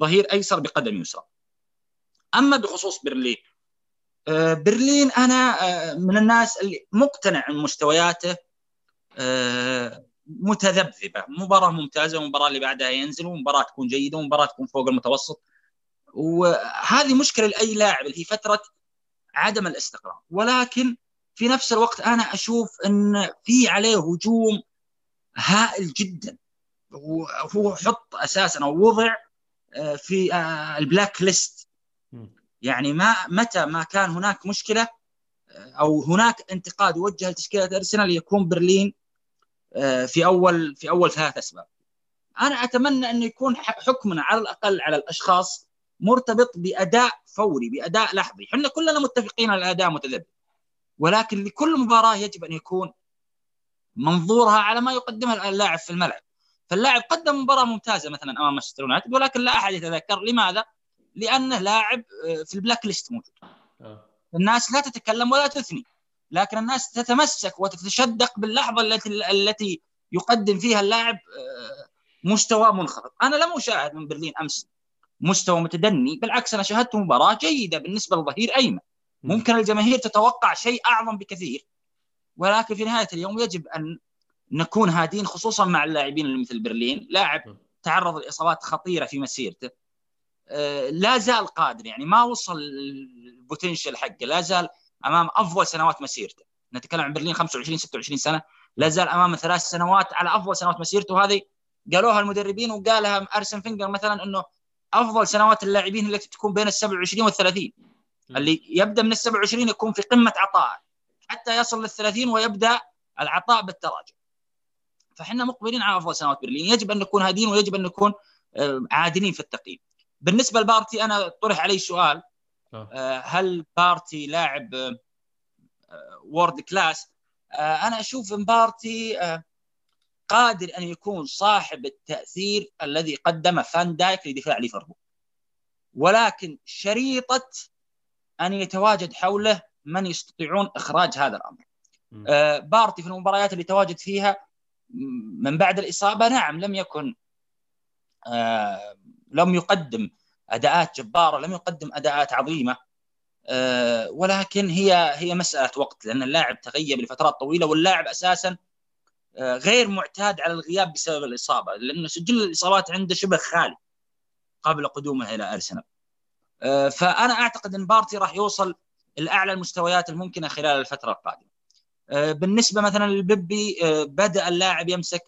ظهير أيسر بقدم يسرى. أما بخصوص برلين آه، برلين أنا آه، من الناس اللي مقتنع من مستوياته آه، متذبذبة. مباراة ممتازة والمباراه اللي بعدها ينزل ومباراة تكون جيدة ومباراة تكون فوق المتوسط. وهذه مشكلة لأي لاعب اللي هي فترة عدم الاستقرار. ولكن في نفس الوقت أنا أشوف إن في عليه هجوم هائل جدا. وهو حط أساسا أو وضع في البلاك ليست. يعني ما متى ما كان هناك مشكلة أو هناك انتقاد يوجه لتشكيلة أرسنال يكون برلين آه، في أول في أول ثلاث أسباب. أنا أتمنى انه يكون حكمنا على الأقل على الأشخاص مرتبط بأداء فوري بأداء لحظي، إحنا كلنا متفقين على الأداء متذبذب. ولكن لكل مباراة يجب أن يكون منظورها على ما يقدمها اللاعب في الملعب. فاللاعب قدم مباراة ممتازة مثلا أمام مانشستر يونايتد ولكن لا أحد يتذكر لماذا؟ لأنه لاعب آه، في ال blacklist موجود آه. الناس لا تتكلم ولا تثني لكن الناس تتمسك وتتشدق باللحظه التي التي يقدم فيها اللاعب آه، مستوى منخفض. أنا لم اشاهد من برلين أمس مستوى متدني بالعكس أنا شاهدت مباراة جيدة بالنسبة لظهير أيمن. ممكن الجماهير تتوقع شيء أعظم بكثير ولكن في نهاية اليوم يجب أن نكون هادين خصوصا مع اللاعبين اللي مثل برلين. لاعب تعرض لإصابات خطيرة في مسيرته. آه، لا زال قادر يعني ما وصل البوتنشل حقه. لا زال أمام أفضل سنوات مسيرته. نتكلم عن برلين 25 26 سنة. لا زال أمام ثلاث سنوات على أفضل سنوات مسيرته. وهذه قالوها المدربين وقالها أرسن فينجر مثلا إنه أفضل سنوات اللاعبين التي تكون بين ال 27 وال 30 اللي يبدأ من ال 27 يكون في قمة عطائه حتى يصل لل 30 ويبدأ العطاء بالتراجع. فإحنا مقبلين على أفضل سنوات برلين. يجب أن نكون هادين ويجب أن نكون آه، عادلين في التقييم. بالنسبة لبارتي أنا طرح علي سؤال. هل بارتي لاعب world class أنا أشوف ان بارتي قادر أن يكون صاحب التأثير الذي قدمه فان دايك لدفاع ليفربول. ولكن شريطة أن يتواجد حوله من يستطيعون إخراج هذا الأمر. آه بارتي في المباريات اللي تواجد فيها من بعد الإصابة نعم لم يكن آه لم يقدم أداءات جبارة، لم يقدم أداءات عظيمة. آه ولكن هي هي مسألة وقت لأن اللاعب تغيب لفترات طويلة واللاعب أساسا آه، غير معتاد على الغياب بسبب الإصابة لأنه سجل الإصابات عنده شبه خالي قبل قدومه إلى أرسنال. آه، فأنا أعتقد إن بارتي راح يوصل الاعلى المستويات الممكنة خلال الفترة القادمة. بالنسبة مثلا للبيبي بدأ اللاعب يمسك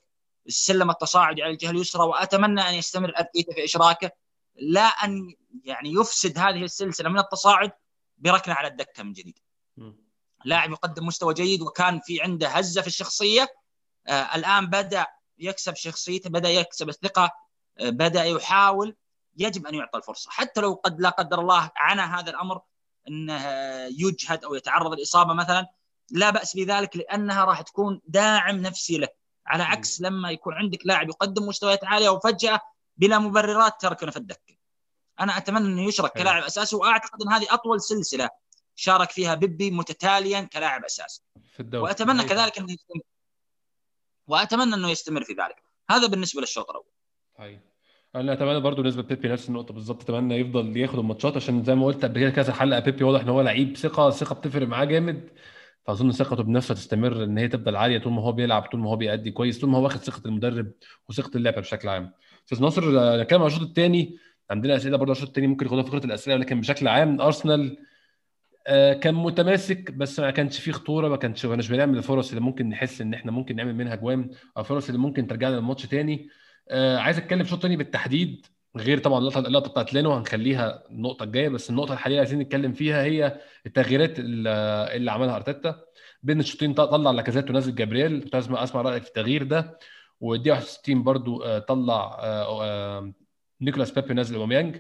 السلم التصاعدي على الجهة اليسرى وأتمنى أن يستمر أرتيتا في إشراكه. لا أن يعني يفسد هذه السلسلة من التصاعد بركنه على الدكة من جديد. لاعب يقدم مستوى جيد وكان في عنده هزة في الشخصية. آه الآن بدأ يكسب شخصيته بدأ يكسب الثقة آه بدأ يحاول يجب أن يعطى الفرصة. حتى لو قد لا قدر الله عانى هذا الأمر إنه يجهد أو يتعرض للاصابه مثلا لا بأس بذلك لأنها راح تكون داعم نفسي له. على عكس لما يكون عندك لاعب يقدم مستويات عالية وفجأة بلا مبررات تركنا في الدكه أنا أتمنى أنه يشرك كلاعب أساسي وأعتقد أن هذه أطول سلسلة شارك فيها بيبي متتاليا كلاعب أساسي. في الدوري. وأتمنى كذلك أنه يستمر. وأتمنى أنه يستمر في ذلك. هذا بالنسبة للشوط الأول. طيب. أنا أتمنى برضه نسبة بيبي نفس النقطة بالظبط. أتمنى يفضل ياخد الماتشات عشان زي ما قلت قبل كده كذا حلقة بيبي واضح إن هو لعيب ثقة ثقة بتفرق معاه جامد. فأظن ثقته بنفسه تستمر إن هي تفضل عالية طول ما هو بيلعب طول ما هو بيأدي كويس طول ما هو واخد ثقة المدرب وثقة اللعبة بشكل عام. أستاذ ناصر نتكلم عن الشوط الثاني. عندنا أسئلة برضه الشوط الثاني ممكن ياخدها فكره الاسئله ولكن بشكل عام أرسنال آه، كان متماسك بس ما كانش فيه خطورة ما كانش ما بنعمل الفرص اللي ممكن نحس إن إحنا ممكن نعمل منها جوان أو الفرص اللي ممكن ترجعنا للماتش تاني. آه عايز أتكلم شوط تاني بالتحديد غير طبعا اللقطة اللقطة بتاعت لينو هنخليها النقطة الجاية بس النقطة الحالية عايزين نتكلم فيها هي التغييرات اللي عملها أرتيتا. بين الشوطين طلع لاكازيت ونزل جابرييل. كنت أسمع رأيك في التغيير ده. والدقيقه 61 برضو آه، طلع آه، نيكولاس بيبي نزل اوباميانج.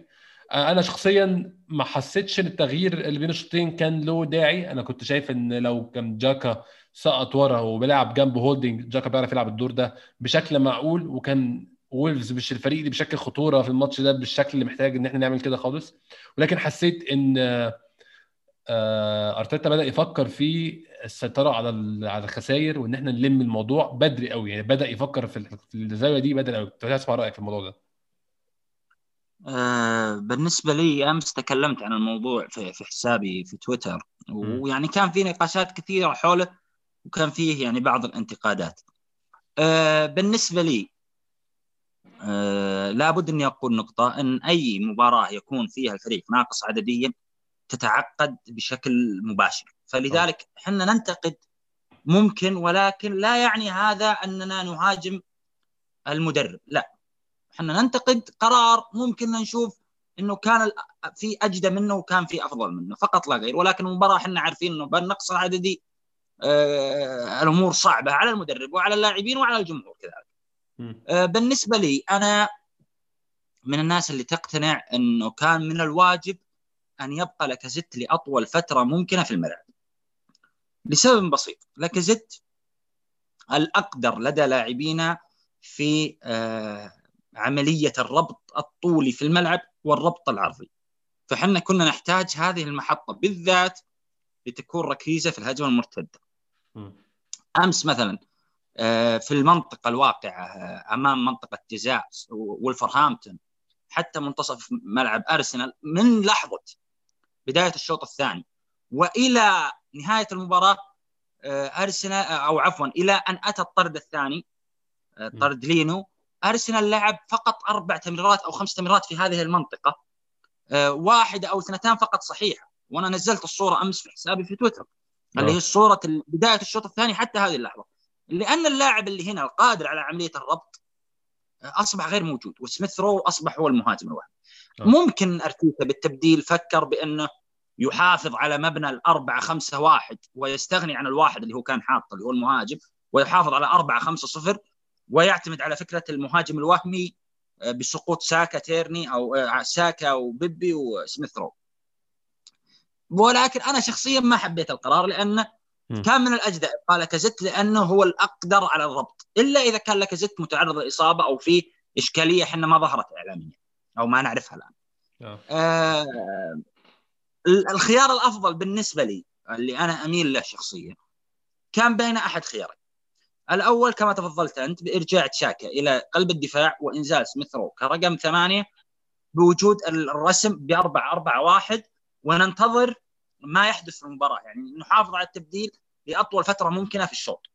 أنا شخصيا ما حسيتش إن التغيير اللي بين الشوطين كان له داعي. أنا كنت شايف إن لو كان جاكا سقط ورا وبيلعب جنب هولدنج جاكا بيعرف يلعب الدور ده بشكل معقول وكان وولفز مش الفريق اللي بيشكل خطورة في الماتش ده بالشكل اللي محتاج إن إحنا نعمل كده خالص. ولكن حسيت إن آه، أرتيتا بدأ يفكر في السيطرة على على الخسائر وإن إحنا نلم الموضوع بدري قوي يعني بدأ يفكر في الزاوية دي بدري قوي كنت عايز اسمع رأيك في الموضوع ده. آه بالنسبة لي أمس تكلمت عن الموضوع في, في حسابي في تويتر ويعني كان في نقاشات كثيرة حوله وكان فيه يعني بعض الانتقادات. آه بالنسبة لي آه لابد أني أقول نقطة أن أي مباراة يكون فيها الفريق ناقص عدديا تتعقد بشكل مباشر. فلذلك إحنا ننتقد ممكن ولكن لا يعني هذا أننا نهاجم المدرب لا. إحنا ننتقد قرار ممكن نشوف إنه كان في أجدى منه وكان في أفضل منه فقط لا غير. ولكن المباراه إحنا عارفين إنه بالنقص العددي آه الأمور صعبة على المدرب وعلى اللاعبين وعلى الجمهور كذلك. آه بالنسبة لي أنا من الناس اللي تقتنع إنه كان من الواجب أن يبقى لاكازيت لأطول فترة ممكنة في الملعب. لسبب بسيط، لاكازيت الأقدر لدى لاعبينا في آه عملية الربط الطولي في الملعب والربط العرضي. فحنا كنا نحتاج هذه المحطة بالذات لتكون ركيزة في الهجمة المرتدة. أمس مثلا آه، في المنطقة الواقعة آه، أمام منطقة جزاء ولفرهامبتون حتى منتصف ملعب أرسنال من لحظة بداية الشوط الثاني. وإلى نهاية المباراة آه، أرسنال أو عفوا إلى أن أتى الطرد الثاني طرد لينو. أرسنال لعب فقط أربع تمريرات أو خمس تمريرات في هذه المنطقة. آه، واحدة أو اثنتان فقط صحيحه وأنا نزلت الصورة أمس في حسابي في تويتر اللي هي صوره بداية الشوط الثاني حتى هذه اللحظة. لأن اللاعب اللي هنا القادر على عملية الربط آه، أصبح غير موجود وسميث رو أصبح هو المهاجم الواحد. ممكن أرتيتا بالتبديل فكر بأنه يحافظ على مبنى الأربعة خمسة واحد ويستغني عن الواحد اللي هو كان حاطه اللي هو المهاجم ويحافظ على أربعة خمسة صفر ويعتمد على فكرة المهاجم الوهمي آه، بسقوط ساكا تيرني أو آه، ساكا وبيبي وسميث رو. ولكن أنا شخصيا ما حبيت القرار لأنه كان من الاجدى قال لاكازيت لأنه هو الأقدر على الضبط إلا إذا كان لاكازيت متعرض لاصابه أو في إشكالية إحنا ما ظهرت اعلاميا. أو ما نعرفها الآن. آه. آه الخيار الأفضل بالنسبة لي اللي أنا أميل له شخصيا كان بين أحد خيارين. الأول كما تفضلت أنت بإرجاع تشاكا إلى قلب الدفاع وإنزال سميث رو كرقم ثمانية بوجود الرسم ب 4 4 1 وننتظر ما يحدث في المباراة يعني نحافظ على التبديل لأطول فترة ممكنة في الشوط.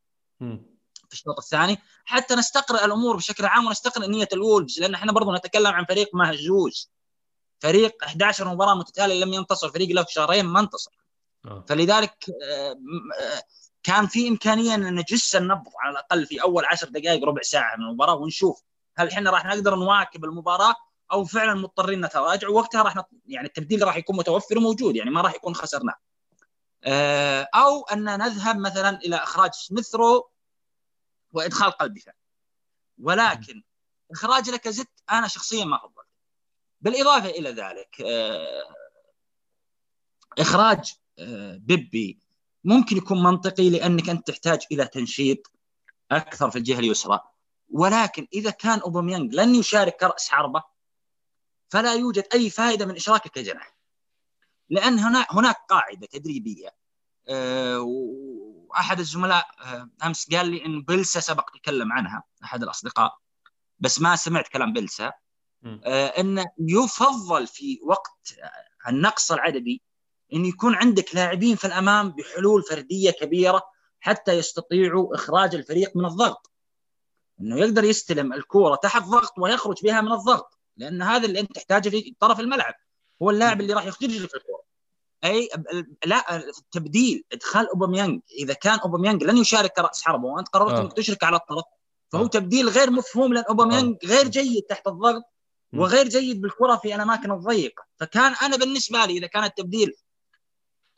في الشوط الثاني. حتى نستقرأ الأمور بشكل عام ونستقرأ نية الولفز لأن إحنا برضو نتكلم عن فريق مهزوز. فريق 11 مباراة متتالية لم ينتصر فريق له شهرين ما انتصر. آه. فلذلك آه، آه، كان في إمكانية أن نجس النبض على الأقل في أول عشر دقائق ربع ساعة من المباراة ونشوف هل إحنا راح نقدر نواكب المباراة أو فعلا مضطرين نتراجع ووقتها راح نط... يعني التبديل راح يكون متوفر وموجود يعني ما راح يكون خسرناه أو أن نذهب مثلا إلى إخراج سميثرو وإدخال قلب ولكن إخراج لاكازيت أنا شخصيا ما فضلت. بالإضافة إلى ذلك آه، إخراج آه، بيبي ممكن يكون منطقي لأنك أنت تحتاج إلى تنشيط أكثر في الجهة اليسرى. ولكن إذا كان اوباميانج لن يشارك كراس حربة فلا يوجد أي فائدة من اشراكه كجناح. لأن هناك هناك قاعدة تدريبية. وأحد الزملاء آه، أمس قال لي إن بلسا سبق تكلم عنها أحد الأصدقاء بس ما سمعت كلام بلسا آه، انه يفضل في وقت النقص العددي إن يكون عندك لاعبين في الأمام بحلول فردية كبيرة حتى يستطيعوا إخراج الفريق من الضغط. إنه يقدر يستلم الكورة تحت ضغط ويخرج بها من الضغط لأن هذا اللي أنت تحتاجه في طرف الملعب. هو اللاعب اللي راح يخرج في الكورة. أي لا التبديل إدخال اوباميانج إذا كان اوباميانج لن يشارك كرأس حربه وأنت قررت آه. إنك تشرك على الطرف فهو آه. تبديل غير مفهوم لأن اوباميانج آه. غير جيد تحت الضغط وغير جيد بالكرة في الأماكن الضيقة. فكان أنا بالنسبة لي إذا كان التبديل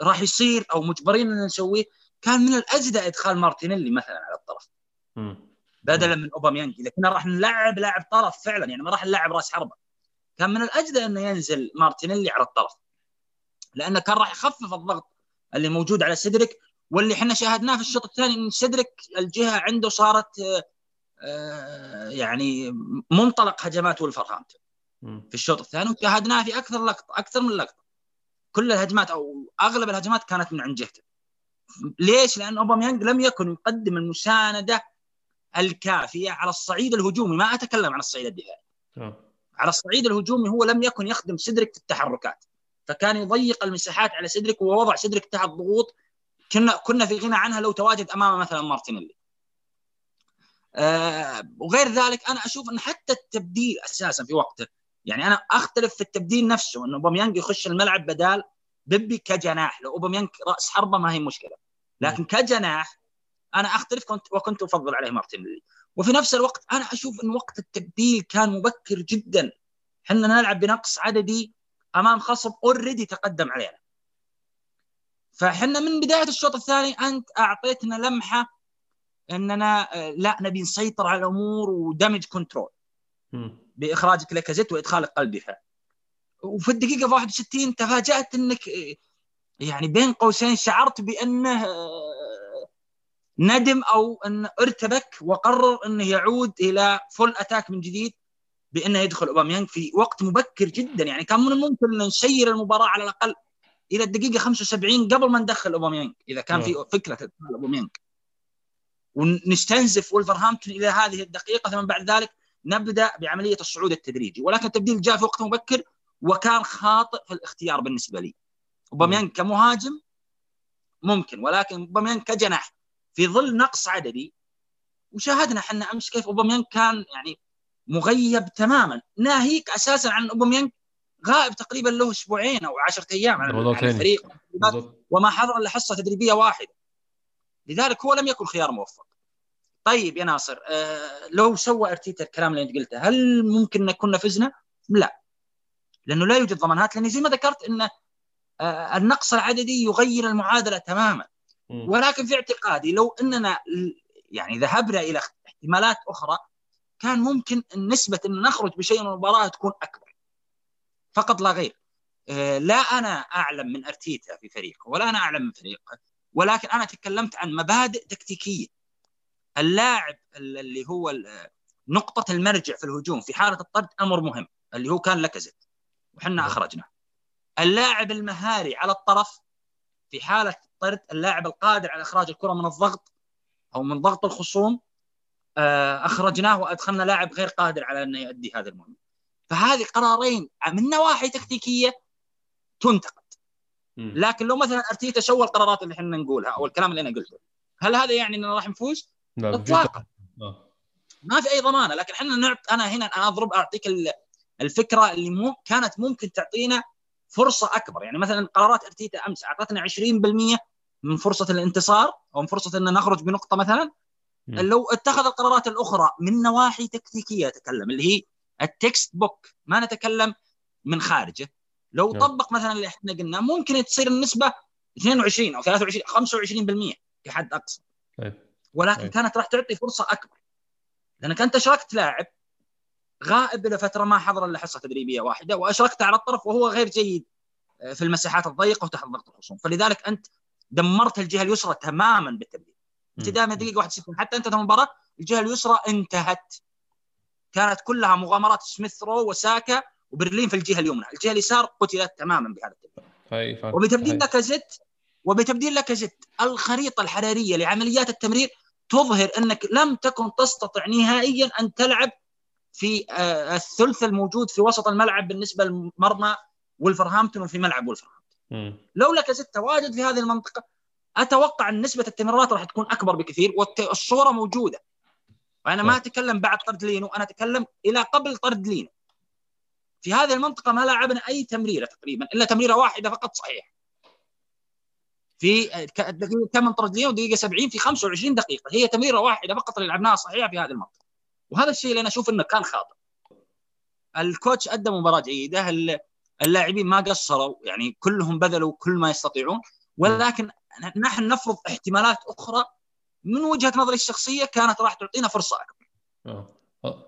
راح يصير أو مجبرين إن نسويه كان من الأجدى إدخال مارتينيلي مثلا على الطرف. بدلا من اوباميانج إذا كنا راح نلعب لاعب طرف فعلا يعني ما راح نلعب رأس حربة. كان من الأجدى إنه ينزل مارتينيلي على الطرف. لأنه كان راح يخفف الضغط اللي موجود على سيدريك واللي إحنا شاهدناه في الشوط الثاني إن سيدريك الجهة عنده صارت آه، يعني منطلق هجمات ولفرهامبتون في الشوط الثاني وشاهدناه في أكثر لقطة أكثر من لقطة. كل الهجمات أو أغلب الهجمات كانت من عند جهته. ليش؟ لأن أوباميانج لم يكن يقدم المساندة الكافية على الصعيد الهجومي. ما أتكلم عن الصعيد الدفاعي. آه. على الصعيد الهجومي هو لم يكن يخدم سيدريك في التحركات. فكان يضيق المساحات على سيدريك ووضع سيدريك تحت ضغوط. كنا كنا في غنى عنها لو تواجد أمام مثلا مارتينيلي. آه وغير ذلك أنا أشوف أن حتى التبديل أساسا في وقته يعني أنا أختلف في التبديل نفسه انه أوباميانج يخش الملعب بدال بيبي كجناح لو أوباميانج رأس حربة ما هي مشكلة. لكن كجناح أنا أختلف كنت وكنت أفضل عليه مارتينيلي. وفي نفس الوقت أنا أشوف إن وقت التبديل كان مبكر جدا. إحنا نلعب بنقص عددي أمام خصم already تقدم علينا. فاحنا من بداية الشوط الثاني أنت أعطيتنا لمحة إننا آه، لا نبي نسيطر على الأمور و damage control بإخراجك لاكازيت وادخالك قلب دفاع وفي الدقيقة 61 تفاجأت إنك آه، يعني بين قوسين شعرت بأنه آه، ندم أو انه ارتبك وقرر إنه يعود إلى full attack من جديد. بأنه يدخل اوباميانج في وقت مبكر جدا. يعني كان من الممكن أن نسير المباراة على الأقل إلى الدقيقة 75 قبل ما ندخل اوباميانج إذا كان في فكرة ادخال اوباميانج ونستنزف ولفرهامبتون إلى هذه الدقيقة ثم بعد ذلك نبدأ بعملية الصعود التدريجي. ولكن التبديل جاء في وقت مبكر وكان خاطئ في الاختيار بالنسبة لي. اوباميانج كمهاجم ممكن ولكن اوباميانج كجناح في ظل نقص عددي وشاهدنا إحنا أمس كيف اوباميانج كان يعني مغيب تماما. ناهيك أساسا عن اوباميانج غائب تقريبا له أسبوعين أو 10 أيام عن الفريق. وما حضر إلا حصة تدريبية واحدة. لذلك هو لم يكن خيار موفق. طيب يا ناصر آه لو سوى أرتيتا الكلام اللي أنت قلته هل ممكن نكون فزنا؟ لا. لأنه لا يوجد ضمانات. لأني زي ما ذكرت إن آه النقص العددي يغير المعادلة تماما. ولكن في اعتقادي لو إننا يعني ذهبنا إلى احتمالات أخرى كان ممكن نسبه إن نخرج بشيء من المباراة تكون أكبر. فقط لا غير. آه، لا أنا أعلم من أرتيتا في فريقه ولا أنا أعلم من فريقه ولكن أنا تكلمت عن مبادئ تكتيكية. اللاعب اللي هو نقطة المرجع في الهجوم في حالة الطرد أمر مهم اللي هو كان لكزت وحنا نعم. أخرجنا. اللاعب المهاري على الطرف في حالة الطرد اللاعب القادر على إخراج الكرة من الضغط أو من ضغط الخصوم آه، أخرجناه وأدخلنا لاعب غير قادر على أنه يؤدي هذا المهمة فهذه قرارين من نواحي تكتيكية تنتقد. لكن لو مثلا أرتيتا سوى القرارات اللي إحنا نقولها أو الكلام اللي أنا قلته هل هذا يعني إننا راح نفوز؟ اطلاقا. آه. ما في أي ضمانة لكن إحنا نعط أنا هنا أنا أضرب أعطيك الفكرة اللي مو كانت ممكن تعطينا فرصة أكبر. يعني مثلا قرارات أرتيتا أمس أعطتنا 20% من فرصة الانتصار أو من فرصة إن نخرج بنقطة مثلا لو اتخذ القرارات الأخرى من نواحي تكتيكية أتكلم اللي هي التكست بوك ما نتكلم من خارجه لو نعم. طبق مثلا اللي إحنا قلنا ممكن تصير النسبة 22 أو 23 25% كحد أقصى طيب. ولكن طيب. كانت راح تعطي فرصة أكبر لأنك أنت اشركت لاعب غائب لفترة ما حضر إلا حصة تدريبية واحدة واشركته على الطرف وهو غير جيد آه، في المساحات الضيقة وتحت ضغط الخصوم فلذلك أنت دمرت الجهة اليسرى تماما بالتبديل ابتداء من دقيقة 61 حتى انتهت المباراه الجهة اليسرى انتهت. كانت كلها مغامرات سميث رو وساكا وبرلين في الجهة اليمنى، الجهة اليسار قتلت تماما بهذا التبديل. وبتبديل لاكازيت وبتبديل لاكازيت الخريطة الحرارية لعمليات التمرير تظهر أنك لم تكن تستطع نهائيا أن تلعب في آه، الثلث الموجود في وسط الملعب بالنسبة لمرمى ولفرهامبتون وفي ملعب ولفرهامبتون. لو لاكازيت تواجد في هذه المنطقة أتوقع إن نسبة التمريرات راح تكون أكبر بكثير والصورة موجودة. وأنا ما أتكلم بعد طرد لينو أنا أتكلم إلى قبل طرد لينو. في هذه المنطقة ما لعبنا أي تمريرة تقريبا إلا تمريرة واحدة فقط صحيحه في دقيقة كم طردين ودقيقه 70 في 25 دقيقة. هي تمريرة واحدة فقط اللي لعبناها صحيحه في هذه المنطقة. وهذا الشيء اللي أنا أشوف إنه كان خاطئ. الكوتش أدى مباراة جيدة اللاعبين ما قصروا يعني كلهم بذلوا كل ما يستطيعون. ولكن نحن نفرض احتمالات أخرى من وجهة نظري الشخصية كانت راح تعطينا فرصة أكبر. أوه.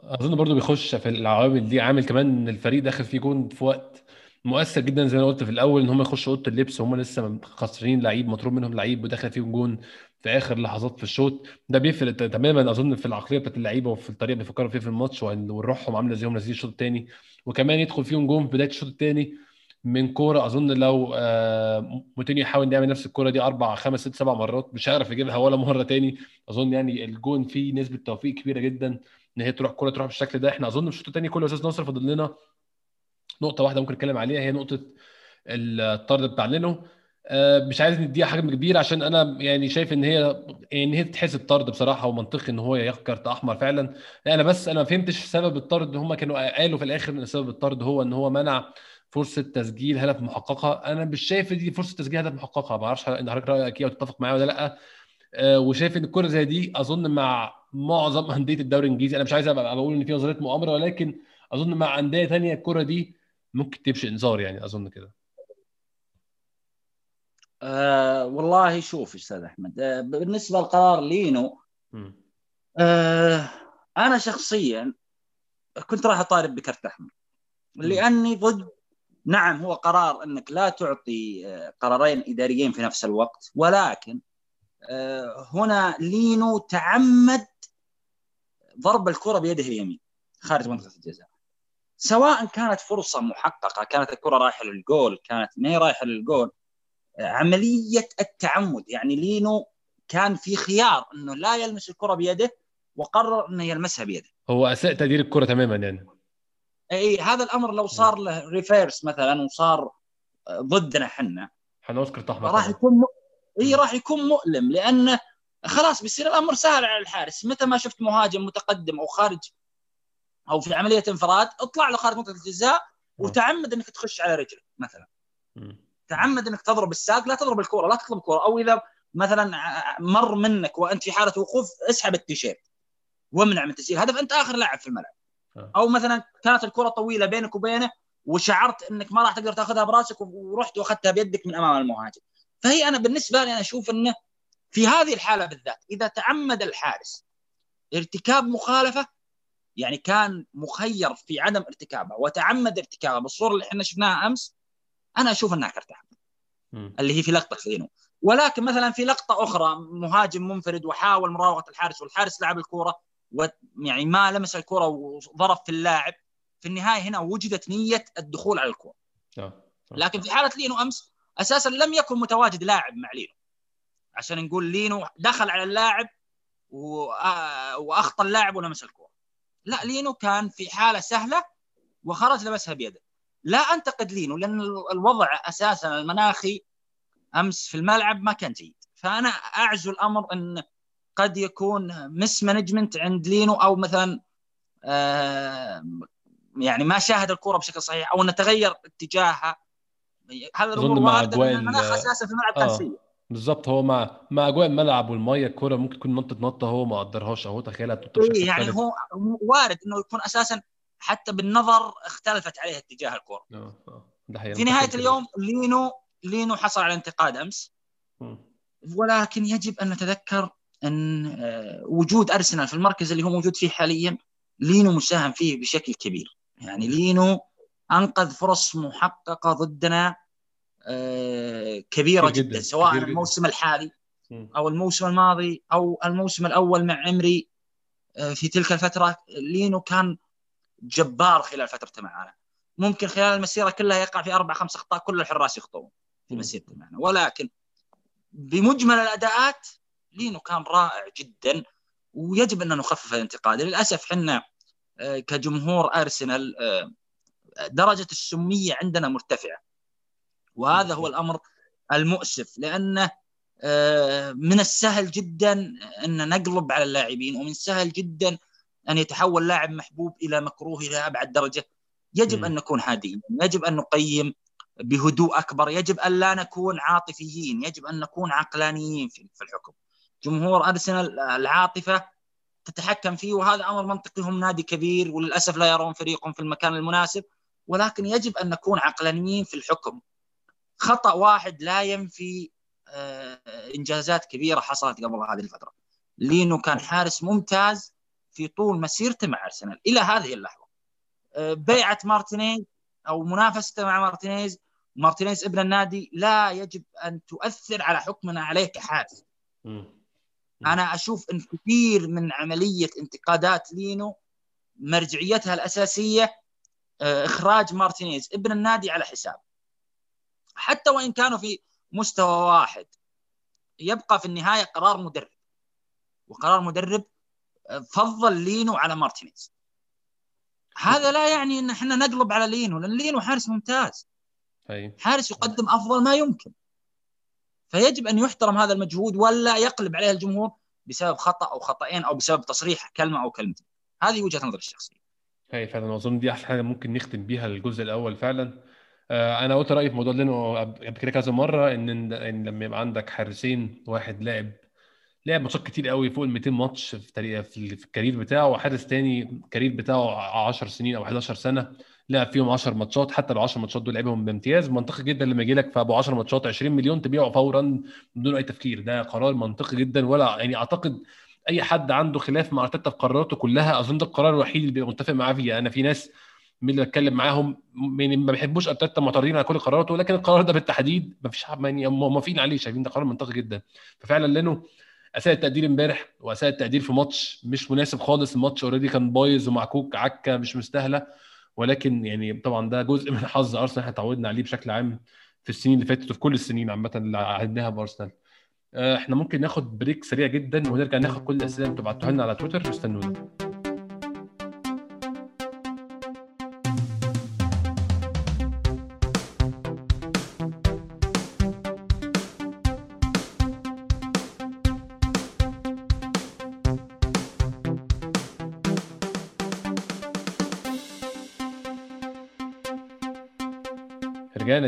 أظن برضو بيخش في العوامل دي عامل كمان إن الفريق داخل فيه جون في وقت مؤثر جدا زي ما قلت في الأول إن هم يخشوا أوضة اللبس وهم لسه خسرين لعيب مطلوب منهم لعيب وداخل فيهم جون في آخر لحظات في الشوط ده بيفرق تماما أظن في العقلية بتاعت اللعيبة وفي الطريقة اللي بيفكروا فيها في الماتش وروحهم عاملة زي هم نازلين الشوط الثاني وكمان يدخل فيهم جون في بداية الشوط الثاني من كورة أظن لو آه موتينيو يحاول يعمل نفس الكورة دي أربع خمس ست سبع مرات مش هيعرف يجيبها ولا مرة تاني. أظن يعني الجون فيه نسبة توفيق كبيرة جدا إن هي تروح كورة تروح بالشكل ده. إحنا أظن في الشوط الثاني كل أستاذ ناصر فاضل لنا نقطة واحدة ممكن نتكلم عليها هي نقطة الطرد بتاع لينو. آه، مش عايز نديها حجم كبير عشان أنا يعني شايف إن هي إن هي تتحسب طرد بصراحة ومنطقي إن هو ياخد كارت أحمر فعلا. أنا بس أنا ما فهمتش سبب الطرد. هم كانوا قالوا في الآخر إن سبب الطرد هو إن هو منع فرصة تسجيل هدف محققة. أنا مش شايف دي فرصة تسجيل هدف محققة. ما أعرفش إن حضرتك رأيك إيه وتتفق معايا ولا لأ. آه، وشايف إن الكره زي دي أظن مع معظم [LAUGHS] أندية الدوري الإنجليزي أنا مش عايز أبقى بقول إن في نظريه مؤامرة ولكن أظن مع أندية ثانية الكره دي ممكن تمشي إنذار يعني أظن كده. أه والله شوف أستاذ أحمد أه بالنسبة لقرار لينو أه أنا شخصيا كنت راح أطالب بكرت أحمر لأني ضد نعم هو قرار أنك لا تعطي آه، قرارين إداريين في نفس الوقت ولكن آه، هنا لينو تعمد ضرب الكرة بيده اليمين خارج منطقة الجزاء. سواء كانت فرصة محققة كانت الكرة رايحة للجول كانت ما هي رايحة للجول عملية التعمد. يعني لينو كان في خيار إنه لا يلمس الكرة بيده وقرر إنه يلمسها بيده. هو اساء تدير الكرة تماما يعني. اي هذا الأمر لو صار له reverse مثلا وصار ضدنا إحنا حنذكر طعمه راح يكون م... اي راح يكون مؤلم لأنه خلاص بيصير الأمر سهل على الحارس. متى ما شفت مهاجم متقدم أو خارج أو في عملية انفراد اطلع له خارج منطقة الجزاء وتعمد إنك تخش على رجلك مثلا. تعمد إنك تضرب الساق لا تضرب الكورة لا تطلب الكوره أو إذا مثلا مر منك وأنت في حالة وقوف اسحب التيشيرت. وامنع من تسجيل هدف أنت آخر لاعب في الملعب. أو مثلا كانت الكرة طويلة بينك وبينه وشعرت إنك ما راح تقدر تأخذها براسك ورحت وأخذتها بيدك من أمام المهاجم. فهي أنا بالنسبة لي أنا أشوف إنه في هذه الحالة بالذات إذا تعمد الحارس ارتكاب مخالفة يعني كان مخير في عدم ارتكابها وتعمد ارتكابها بالصورة اللي إحنا شفناها أمس أنا أشوف إنها كرت احمر اللي هي في لقطة لينو ولكن مثلا في لقطة أخرى مهاجم منفرد وحاول مراوغة الحارس والحارس لعب الكورة ويعني ما لمس الكوره وضرب في اللاعب في النهاية هنا وجدت نية الدخول على الكوره آه،. لكن في حالة لينو أمس أساسا لم يكن متواجد لاعب مع لينو. عشان نقول لينو دخل على اللاعب آه، وأخطأ اللاعب ولمس الكوره لا لينو كان في حالة سهلة وخرج لمسها بيده. لا أنتقد لينو لأن الوضع أساسا المناخي أمس في الملعب ما كان جيد. فأنا أعزو الأمر إن قد يكون mismanagement عند لينو أو مثلا آه يعني ما شاهد الكره بشكل صحيح أو انه تغير اتجاهها. هذا الأمور واردة المناخ أساسا في الملعب كان آه. سيء. بالظبط هو مع مع اجواء الملعب والميه الكورة ممكن تكون نطت نطة هو ما قدرهاش أو تخيلها تنط إيه يعني هو وارد إنه يكون أساسا حتى بالنظر اختلفت عليه اتجاه الكورة. آه ده في نهاية اليوم لينو لينو حصل على انتقاد أمس. ولكن يجب أن نتذكر أن آه، وجود أرسنال في المركز اللي هو موجود فيه حاليا لينو مساهم فيه بشكل كبير. يعني لينو أنقذ فرص محققة ضدنا آه، كبيرة جدا, جدا سواء جداً. الموسم الحالي أو الموسم الماضي أو الموسم الأول مع عمري آه، في تلك الفترة. لينو كان جبار خلال فترته معنا. ممكن خلال المسيرة كلها يقع في أربع خمس أخطاء كل الحراس يخطئون في مسيرته معنا. ولكن بمجمل الأداءات لينو كان رائع جدا ويجب أن نخفف الانتقاد. للأسف حنا آه، كجمهور أرسنال درجة السمية عندنا مرتفعة. وهذا هو الأمر المؤسف لأنه آه، من السهل جدا أن نقلب على اللاعبين ومن السهل جدا أن يتحول لاعب محبوب إلى مكروه إلى أبعد درجة. يجب م. أن نكون هادئين. يجب أن نقيم بهدوء أكبر. يجب أن لا نكون عاطفيين. يجب أن نكون عقلانيين في الحكم. جمهور أرسنال العاطفة تتحكم فيه وهذا أمر منطقي. هم نادي كبير وللأسف لا يرون فريقهم في المكان المناسب ولكن يجب أن نكون عقلانيين في الحكم. خطأ واحد لا ينفي آه، إنجازات كبيرة حصلت قبل هذه الفترة. لينو كان حارس ممتاز في طول مسيرته مع أرسنال إلى هذه اللحظة. آه، بيعة مارتينيز أو منافسته مع مارتينيز. مارتينيز ابن النادي لا يجب أن تؤثر على حكمنا عليه كحارس. أنا أشوف إن كثير من عملية انتقادات لينو مرجعيتها الأساسية آه، إخراج مارتينيز ابن النادي على حساب. حتى وإن كانوا في مستوى واحد يبقى في النهاية قرار مدرب. وقرار مدرب فضل لينو على مارتينيز. هذا لا يعني إن إحنا نقلب على لينو لأن لينو حارس ممتاز. أي. حارس يقدم أفضل ما يمكن. فيجب أن يحترم هذا المجهود ولا يقلب عليه الجمهور بسبب خطأ أو خطأين أو بسبب تصريح كلمة أو كلمتين. هذه وجهة نظري الشخصية. هي فعلا أظن دي احسن حاجة ممكن نختم بيها الجزء الأول فعلا. آه، أنا قلت رأيي في موضوع لينو قبل كده كذا مرة إن ان لما يبقى عندك حارسين واحد لاعب لعب ماتشات كتير قوي فوق ال 200 ماتش في في ال career بتاعه وحارس تاني ال career بتاعه 10 سنين أو 11 سنة. لعب فيهم 10 ماتشات حتى لو 10 ماتشات دول لعبهم بامتياز منطقي جدا لما يجي لك في أبو 10 ماتشات 20 مليون تبيعه فورا بدون أي تفكير. ده قرار منطقي جدا ولا يعني أعتقد أي حد عنده خلاف مع أرتيتا في قراراته كلها أظن ده القرار الوحيد اللي بيبقى متفق معاه فيه. أنا في ناس من اللي بتكلم معاهم يعني ما بيحبوش أرتيتا معترضين على كل قراراته لكن القرار ده بالتحديد ما فيش يعني موافقين عليه شايفين ده قرار منطقي جدا. ففعلا لأنه اساء التقدير امبارح واساء التقدير في ماتش مش مناسب خالص الماتش اوريدي كان بايظ ومعكوك عكة مش مستاهلة. ولكن يعني طبعا ده جزء من حظ أرسنال إحنا اتعودنا عليه بشكل عام في السنين اللي فاتت وفي كل السنين عامة اللي عهدناها بأرسنال. آه، إحنا ممكن ناخد بريك سريع جدا ونرجع ناخد كل الأسئلة اللي أنتوا بعتوها لنا على تويتر. استنونا.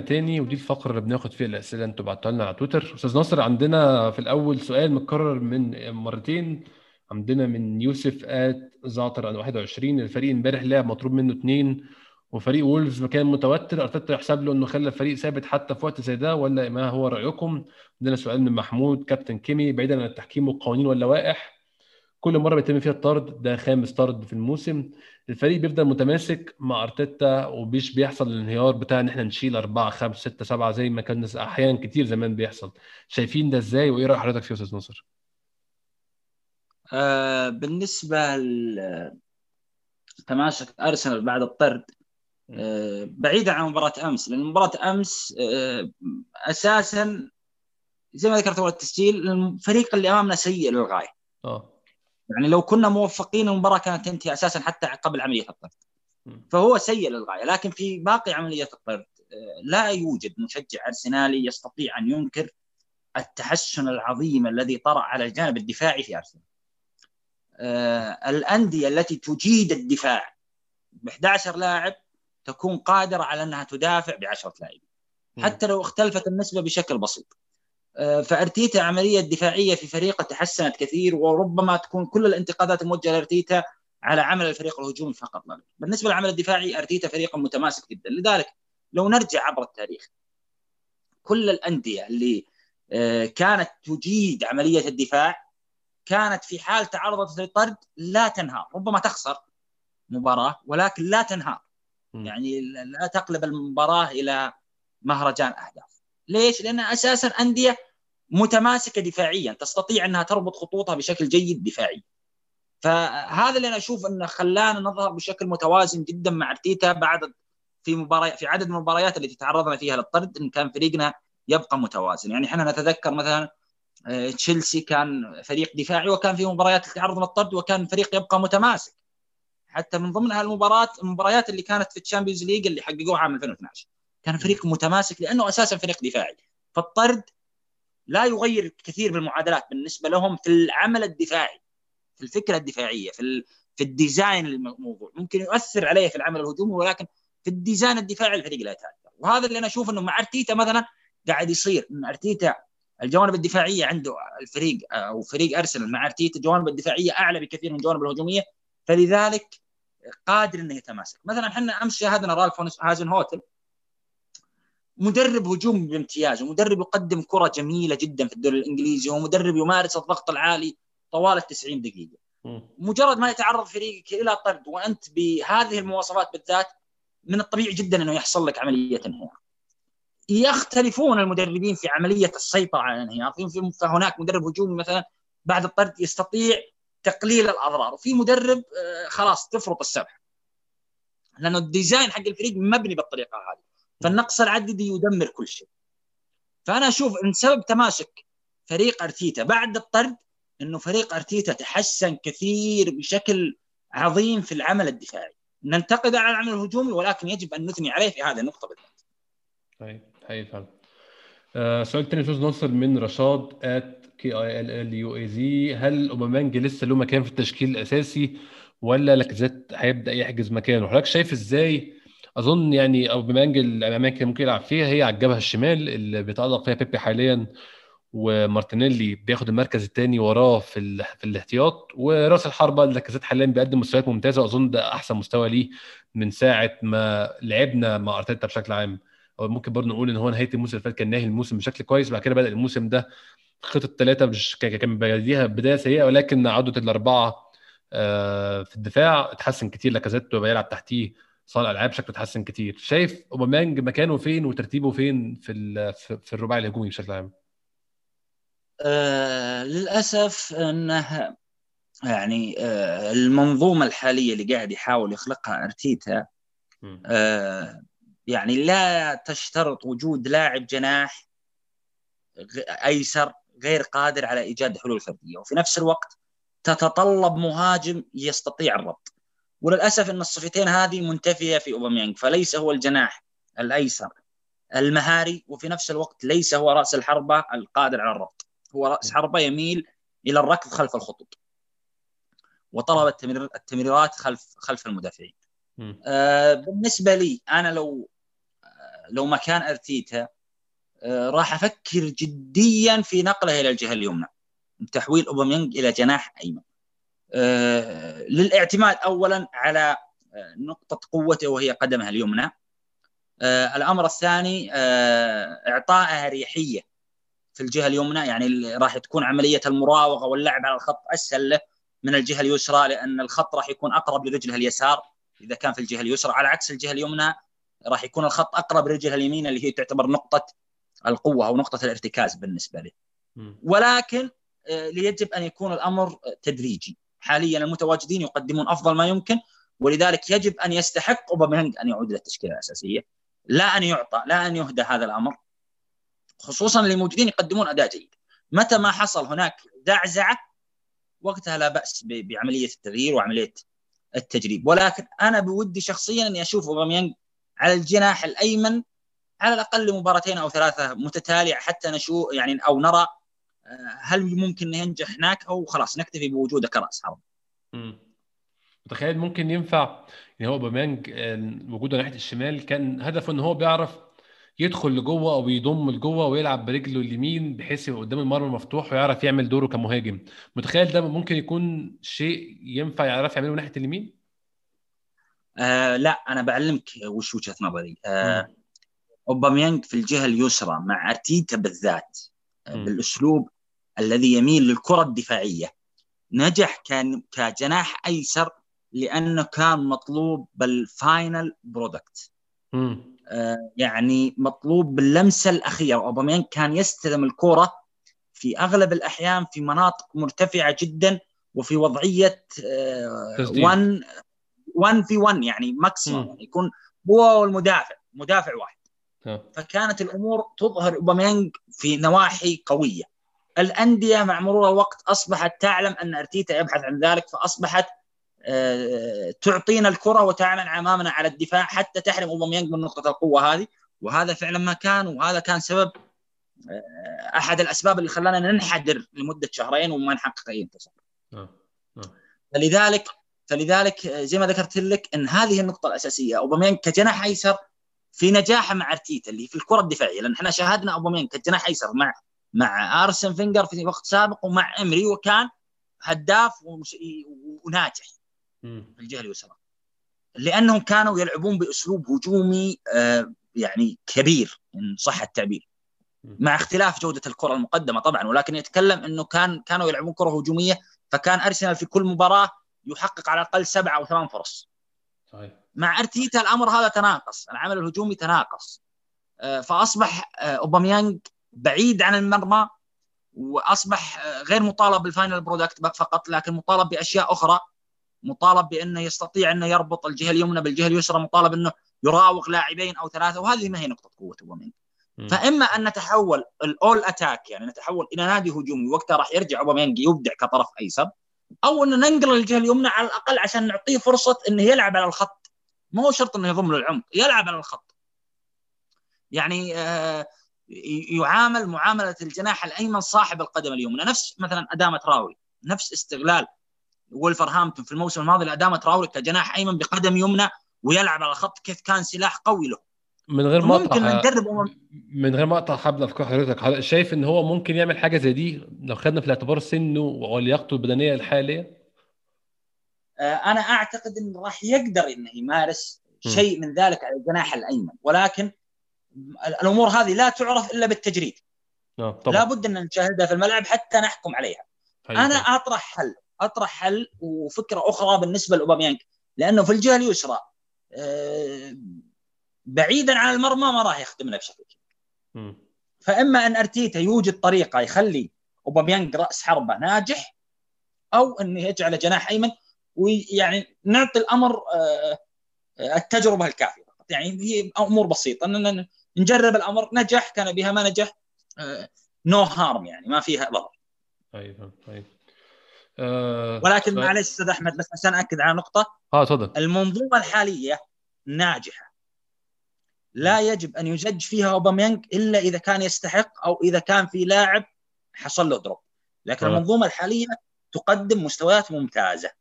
تاني ودي الفقرة اللي بناخد فيها الأسئلة. أنتوا بعتوها لنا على تويتر. أستاذ ناصر عندنا في الأول سؤال متكرر من مرتين. عندنا من يوسف ات زعتر 21 الفريق امبارح لعب مطلوب منه اثنين وفريق وولفز كان متوتر. أرتيتا يحسب له إنه خلى الفريق ثابت حتى في وقت زي ده ولا ما هو رأيكم؟ عندنا سؤال من محمود كابتن كيمي بعيدا عن التحكيم والقوانين واللوائح. كل مرة بيتم فيها الطرد ده خامس طرد في الموسم. الفريق بيفضل متماسك مع أرتيتا ومش بيحصل الانهيار بتاع إن إحنا نشيل أربعة خمسة ستة سبعة زي ما كان أحيانا كتير زمان بيحصل. شايفين ده إزاي؟ وإيه رأي حضرتك فيه يا أستاذ نصر؟ آه بالنسبة تماسك أرسنال بعد الطرد آه بعيدا عن مباراة أمس لأن مباراة أمس آه أساسا زي ما ذكرت أول التسجيل الفريق اللي أمامنا سيء للغاية. آه. يعني لو كنا موفقين المباراه كانت تنتهي أساسا حتى قبل عملية الطرد. فهو سيء للغاية لكن في باقي عملية الطرد آه، لا يوجد مشجع أرسنالي يستطيع أن ينكر التحسن العظيم الذي طرأ على الجانب الدفاعي في أرسنال. آه، الأندية التي تجيد الدفاع ب 11 لاعب تكون قادرة على أنها تدافع ب 10 لاعبين حتى لو اختلفت النسبة بشكل بسيط. آه، فأرتيتا عملية دفاعية في فريقه تحسنت كثير وربما تكون كل الانتقادات الموجهة لأرتيتا على عمل الفريق الهجومي فقط. لا بالنسبة للعمل الدفاعي أرتيتا فريق متماسك جدا. لذلك لو نرجع عبر التاريخ كل الأندية اللي آه، كانت تجيد عملية الدفاع كانت في حال تعرضت للطرد لا تنهار ربما تخسر مباراة ولكن لا تنهار. يعني لا تقلب المباراة إلى مهرجان أهداف. ليش؟ لأن أساسا أندية متماسكة دفاعيا تستطيع أنها تربط خطوطها بشكل جيد دفاعي. فهذا اللي أنا أشوف انه خلانا نظهر بشكل متوازن جدا مع أرتيتا بعد في مباريات في عدد من المباريات التي تعرضنا فيها للطرد إن كان فريقنا يبقى متوازن. يعني إحنا نتذكر مثلا آه، تشيلسي كان فريق دفاعي وكان في مباريات تعرض للطرد وكان الفريق يبقى متماسك. حتى من ضمنها المباراة المباريات اللي كانت في ال Champions League اللي حققوها عام 2012 كان فريق متماسك لأنه أساسا فريق دفاعي. فالطرد لا يغير كثير بالمعادلات بالنسبة لهم في العمل الدفاعي في الفكرة الدفاعية في في ال design الموضوع. ممكن يؤثر عليه في العمل الهجومي ولكن في ال design الدفاعي الفريق لا يتاثر وهذا اللي أنا أشوف إنه مع أرتيتا مثلا قاعد يصير. إن أرتيتا الجوانب الدفاعية عنده الفريق أو فريق أرسنال مع أرتيتا الجوانب الدفاعية أعلى بكثير من الجوانب الهجومية. فلذلك قادر إنه يتماسك. مثلا إحنا أمس شاهدنا رالف هازن هوتل مدرب هجوم بامتياز ومدرب يقدم كرة جميلة جدا في الدوري الإنجليزي ومدرب يمارس الضغط العالي طوال ال 90 دقيقه مجرد ما يتعرض فريقك إلى طرد وأنت بهذه المواصفات بالذات من الطبيعي جدا إنه يحصل لك عملية انهيار. يختلفون المدربين في عملية السيطرة على الانهيار. في فهناك مدرب هجومي مثلا بعد الطرد يستطيع تقليل الأضرار وفي مدرب آه، خلاص تفرط السبح لأنه الديزاين حق الفريق مبني بالطريقة هذه. فالنقص العددي يدمر كل شيء. فأنا أشوف إن سبب تماسك فريق أرتيتا بعد الطرد إنه فريق أرتيتا تحسن كثير بشكل عظيم في العمل الدفاعي. ننتقد على العمل الهجومي ولكن يجب أن نثني عليه في هذه النقطة بالذات. طيب حقيقي فعلا. آه سؤال تاني أستاذ ناصر من رشاد at K E L L U A Z هل اوبامانج لسه له مكان في التشكيل الأساسي ولا لاكازيت هيبدأ يحجز مكانه؟ حضرتك شايف إزاي أظن يعني اوبامانج الاماكن اللي ممكن يلعب فيها هي على الجبهة الشمال اللي بيتألق فيها بيبي حاليا ومارتينيلي بياخد المركز الثاني وراه في ال... في الاحتياط ورأس الحربه لاكازيت حاليا بيقدم مستويات ممتازة وأظن ده أحسن مستوى ليه من ساعة ما لعبنا مع أرتيتا بشكل عام. أو ممكن برضه نقول إن هو نهاية الموسم اللي فات كان ناهي الموسم بشكل كويس بعد كده بدأ الموسم ده خطه ثلاثة مش كان بدايها بداية سيئة ولكن عودة الأربعة آه، في الدفاع اتحسن كتير لاكازيت بيلعب تحتيه صانع العاب شكله اتحسن كتير. شايف أوباميانج مكانه فين وترتيبه فين في في الرباعي الهجومي بشكل عام؟ آه للأسف إنه يعني آه المنظومة الحالية اللي قاعد يحاول يخلقها أرتيتا آه يعني لا تشترط وجود لاعب جناح أيسر غير قادر على إيجاد حلول فردية. وفي نفس الوقت تتطلب مهاجم يستطيع الربط. وللأسف إن الصفتين هذه منتفية في اوباميانج فليس هو الجناح الأيسر. المهاري وفي نفس الوقت ليس هو رأس الحربة القادر على الربط. هو رأس حربة يميل إلى الركض خلف الخطوط. وطلب التمريرات خلف خلف المدافعين. آه بالنسبة لي أنا لو لو مكان أرتيتا آه، راح أفكر جديا في نقله إلى الجهة اليمنى. تحويل اوباميانج إلى جناح أيمن. للاعتماد اولا على آه، نقطة قوته وهي قدمها اليمنى الأمر الثاني إعطائها اريحيه في الجهة اليمنى يعني راح تكون عملية المراوغة واللعب على الخط أسهل له من الجهة اليسرى لأن الخط راح يكون أقرب لرجله اليسار إذا كان في الجهة اليسرى على عكس الجهة اليمنى راح يكون الخط أقرب لرجله اليمين اللي هي تعتبر نقطة القوة أو نقطة الارتكاز بالنسبة له. ولكن آه، يجب أن يكون الأمر تدريجي. حاليا المتواجدين يقدمون أفضل ما يمكن ولذلك يجب أن يستحق اوباميانج أن يعود إلى التشكيلة الأساسية. لا أن يعطى لا أن يهدى هذا الأمر خصوصا اللي موجودين يقدمون أداء جيد. متى ما حصل هناك زعزعة وقتها لا بأس بعملية التغيير وعملية التجريب. ولكن أنا بودي شخصيا اني أشوف اوباميانج على الجناح الأيمن على الأقل لمباراتين أو ثلاثة متتالية حتى نشوف يعني أو نرى هل ممكن ينجح هناك أو خلاص نكتفي بوجوده كرأس حرب. متخيل ممكن ينفع؟ يعني هو أوباميانج آه، وجوده ناحية الشمال كان هدفه إن هو بيعرف يدخل لجوة أو يضم لجوه ويلعب برجله اليمين بحيث يبقى قدام المرمى مفتوح ويعرف يعمل دوره كمهاجم. متخيل ده ممكن يكون شيء ينفع يعرف يعمله ناحية اليمين؟ آه لا أنا بعلمك وش وجهة نظري. آه أوباميانج في الجهة اليسرى مع أرتيتا بالذات بالأسلوب الذي يميل للكرة الدفاعية. نجح كان كجناح أيسر لأنه كان مطلوب بال final product. آه يعني مطلوب باللمسة الأخيرة. أوباميانج كان يستلم الكرة في أغلب الأحيان في مناطق مرتفعة جدا وفي وضعية 1 1 في 1 يعني maximum يعني يكون هو والمدافع مدافع واحد. فكانت الأمور تظهر اوباميانج في نواحي قوية. الأندية مع مرور الوقت أصبحت تعلم أن أرتيتا يبحث عن ذلك فأصبحت آه، تعطينا الكرة وتعتمد امامنا على الدفاع حتى تحرم اوباميانج من نقطة القوة هذه. وهذا فعلا ما كان وهذا كان سبب آه، أحد الأسباب اللي خلانا ننحدر لمدة شهرين وما نحقق أي انتصار. فلذلك فلذلك زي ما ذكرت لك إن هذه النقطة الأساسية اوباميانج كجناح أيسر في نجاحه مع أرتيتا اللي في الكرة الدفاعية لأن إحنا شاهدنا أوباميانج كجناح أيسر مع مع أرسن فينجر في وقت سابق ومع إمري وكان هداف وناجح في الجهة اليسرى. لأنهم كانوا يلعبون بأسلوب هجومي آه، يعني كبير ان صح التعبير. مع اختلاف جودة الكرة المقدمة طبعا ولكن يتكلم إنه كان كانوا يلعبون كرة هجومية فكان أرسنال في كل مباراة يحقق على الأقل سبعة أو ثمان فرص. صحيح. مع أرتيتا الأمر هذا تناقص العمل الهجومي تناقص. آه، فأصبح آه، أوباميانج بعيد عن المرمى وأصبح غير مطالب بال final product فقط لكن مطالب بأشياء أخرى. مطالب بأنه يستطيع أنه يربط الجهة اليمنى بالجهة اليسرى مطالب أنه يراوغ لاعبين أو ثلاثة وهذه ما هي نقطة قوة أوباميانج. فإما أن نتحول ل all attack يعني نتحول إلى نادي هجومي وقتها راح يرجع أوباميانج يبدع كطرف أيسر أو انه ننقل الجهة اليمنى على الأقل عشان نعطيه فرصة إنه يلعب على الخط مو شرط إنه يضم للعمق يلعب على الخط. يعني آه يعامل معاملة الجناح الأيمن صاحب القدم اليمنى. نفس مثلا ادامه راوي نفس استغلال ولفرهامبتون في الموسم الماضي لادامه راوي كجناح أيمن بقدم يمنى ويلعب على الخط كيف كان سلاح قوي له. من غير ما ممكن نجرب من غير ما أقطع حبل افكار حضرتك شايف إن هو ممكن يعمل حاجة زي دي؟ لو خدنا في الاعتبار سنه ولياقته البدنية الحالية؟ أنا أعتقد انه راح يقدر إنه يمارس شيء من ذلك على الجناح الأيمن ولكن الأمور هذه لا تعرف إلا بالتجريب. آه، طبعا. لابد أن نشاهدها في الملعب حتى نحكم عليها. حقيقة. أنا أطرح حل أطرح حل وفكرة أخرى بالنسبة لاوباميانج لأنه في الجهة اليسرى آه، بعيدا عن المرمى ما راح يخدمنا بشكل كبير. فإما أن أرتيتا يوجد طريقة يخلي اوباميانج رأس حربة ناجح أو انه يجعله جناح أيمن ويعني نعطي الأمر آه، التجربة الكافية. يعني هي أمور بسيطة. ان نجرب الأمر. نجح كان بها ما نجح no آه، harm يعني ما فيها ضرر. طيب طيب. أه ولكن معلش أستاذ أحمد بس عشان أكد على نقطة. آه تفضل. المنظومة الحالية ناجحة. لا يجب أن يزج فيها اوباميانج إلا إذا كان يستحق أو إذا كان في لاعب حصل له drop. لكن أه. المنظومة الحالية تقدم مستويات ممتازة.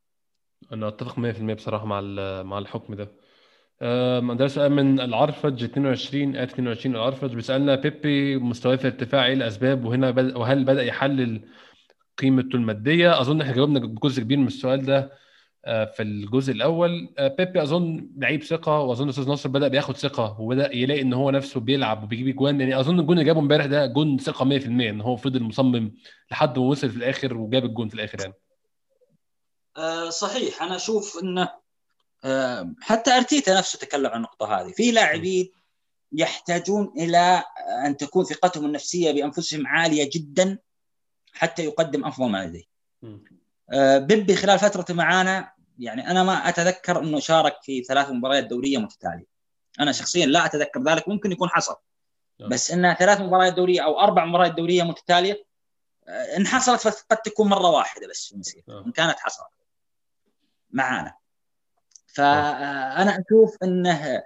أنا أتفق 100% بصراحة مع مع الحكم ده. ده سؤال من العرفج 22 ات 22 العرفج بيسألنا بيبي مستواه في ارتفاع إيه الأسباب وهنا بد... وهل بدأ يحلل قيمته المادية؟ أظن إحنا جاوبنا جزء كبير من السؤال ده آه، في الجزء الأول. آه، بيبي أظن لعيب ثقة وأظن أستاذ ناصر بدأ بياخد ثقة وبدأ يلاقي إن هو نفسه بيلعب وبيجيب اجوان يعني أظن الجون اللي جابه امبارح ده جون ثقة 100% إن هو فضل مصمم لحد ما وصل في الآخر وجاب الجون في الآخر يعني. آه صحيح أنا أشوف إنه آه حتى أرتيتا نفسه تكلم عن النقطة هذه في لاعبين يحتاجون إلى أن تكون ثقتهم النفسية بأنفسهم عالية جدا حتى يقدم أفضل ما لديه. آه بيبي خلال فترته معانا يعني أنا ما أتذكر إنه شارك في ثلاث مباريات دورية متتالية. أنا شخصيا لا أتذكر ذلك ممكن يكون حصل. نعم. بس إنها ثلاث مباريات دورية أو أربع مباريات دورية متتالية آه، إن حصلت فقد تكون مرة واحدة بس في نعم. إن كانت حصلت معانا. فأنا. أشوف إنه